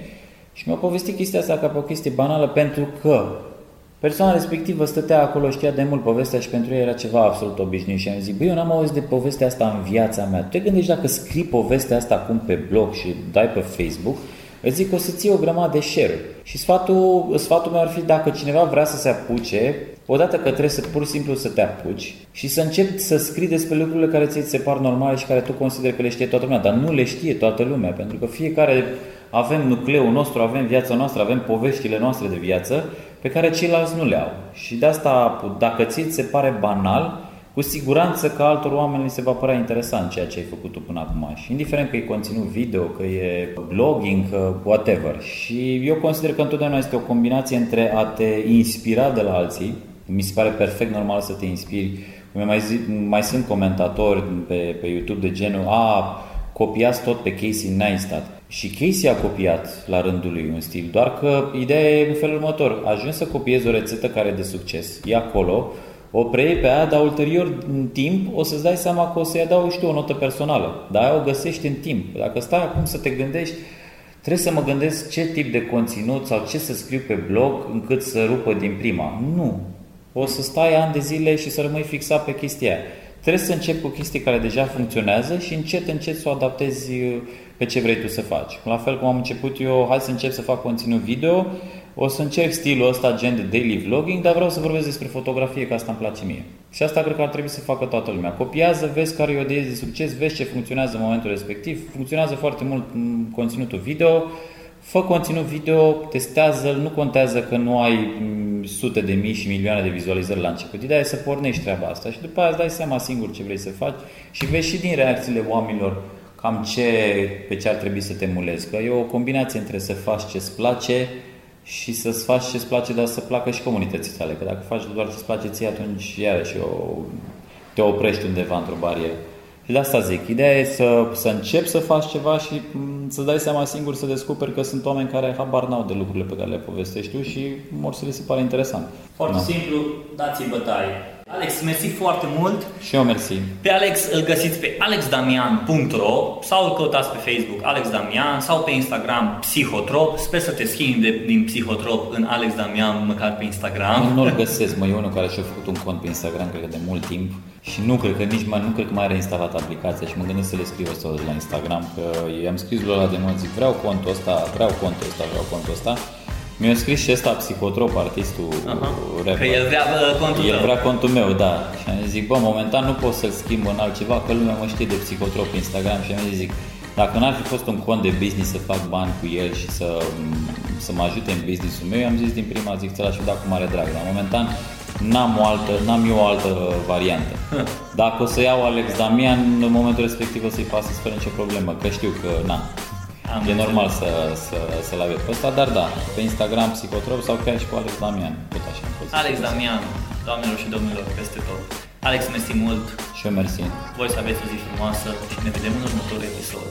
Și mi-a povestit chestia asta ca pe o chestie banală pentru că persoana respectivă stătea acolo, știa de mult povestea și pentru ea era ceva absolut obișnuit și am zis, băi, eu n-am auzit de povestea asta în viața mea. Tu te gândești dacă scrii povestea asta acum pe blog și dai pe Facebook, îți zic o să ții o grămadă de share Și sfatul, sfatul meu ar fi dacă cineva vrea să se apuce, odată că trebuie să pur și simplu să te apuci și să începi să scrii despre lucrurile care ți se par normale și care tu consideri că le știe toată lumea, dar nu le știe toată lumea, pentru că fiecare avem nucleul nostru, avem viața noastră, avem poveștile noastre de viață pe care ceilalți nu le au. Și de asta, dacă ți se pare banal, cu siguranță că altor oameni se va părea interesant ceea ce ai făcut tu până acum. Și indiferent că e conținut video, că e blogging, că whatever. Și eu consider că întotdeauna este o combinație între a te inspira de la alții, mi se pare perfect normal să te inspiri. Mai, zi, mai sunt comentatori pe, pe YouTube de genul, a, copiați tot pe Casey Neistat. Și Casey a copiat la rândul lui un stil, doar că ideea e în felul următor. Ajungi să copiezi o rețetă care e de succes, e acolo, o preiei pe aia, dar ulterior, în timp, o să-ți dai seama că o să-i adaug, știu, o notă personală. Dar aia o găsești în timp. Dacă stai acum să te gândești, trebuie să mă gândesc ce tip de conținut sau ce să scriu pe blog încât să rupă din prima. Nu. O să stai ani de zile și să rămâi fixat pe chestia aia. Trebuie să începi cu chestii care deja funcționează și încet, încet să o adaptezi uh, pe ce vrei tu să faci. La fel cum am început eu, hai să încep să fac conținut video, o să încerc stilul ăsta gen de daily vlogging, dar vreau să vorbesc despre fotografie, că asta îmi place mie. Și asta cred că ar trebui să facă toată lumea. Copiază, vezi care e o idee de succes, vezi ce funcționează în momentul respectiv. Funcționează foarte mult conținutul video, fă conținut video, testează nu contează că nu ai sute de mii și milioane de vizualizări la început. Ideea e să pornești treaba asta și după aia îți dai seama singur ce vrei să faci și vezi și din reacțiile oamenilor cam ce, pe ce ar trebui să te mulezi. Că e o combinație între să faci ce-ți place și să-ți faci ce-ți place, dar să placă și comunității tale. Că dacă faci doar ce-ți place ție, atunci iarăși o, te oprești undeva într-o barieră. Și de asta zic, ideea e să, să începi să faci ceva și mm, să dai seama singur să descoperi că sunt oameni care habar n-au de lucrurile pe care le povestești tu și mor să le se pare interesant. Foarte da. simplu, dați-i bătaie. Alex, mersi foarte mult. Și eu mersi. Pe Alex îl găsiți pe alexdamian.ro sau îl căutați pe Facebook Alex Damian sau pe Instagram Psihotrop. Sper să te schimbi de, din Psihotrop în Alex Damian, măcar pe Instagram. Nu-l găsesc, mă, e unul care și-a făcut un cont pe Instagram, cred că de mult timp. Și nu cred că nici mai, nu cred că mai are instalat aplicația și mă gândesc să le scriu asta la Instagram, că i-am scris lui ăla de mult, zic vreau contul ăsta, vreau contul ăsta, vreau contul ăsta. Mi-a scris și ăsta psihotrop, artistul Aha. rapper. Că el vrea uh, contul El vrea contul meu, da. Și am zis, bă, momentan nu pot să-l schimb în altceva, că lumea mă știe de psihotrop pe Instagram și am zis, zic, dacă n-ar fi fost un cont de business să fac bani cu el și să, să mă ajute în businessul meu, am zis din prima, zic, ți-l aș da cu mare drag. Dar momentan n-am, o altă, n-am eu o altă variantă. Dacă o să iau Alex Damian, în momentul respectiv o să-i pasă fără nicio problemă, că știu că, na, am e normal să, să, să-l aveți pe ăsta, dar da, pe Instagram Psicotrop sau chiar și cu Alex Damian, tot așa. Alex Damian, doamnelor și domnilor, peste tot. Alex, mersi mult. Și eu mersi. Voi să aveți o zi frumoasă și ne vedem în următorul episod.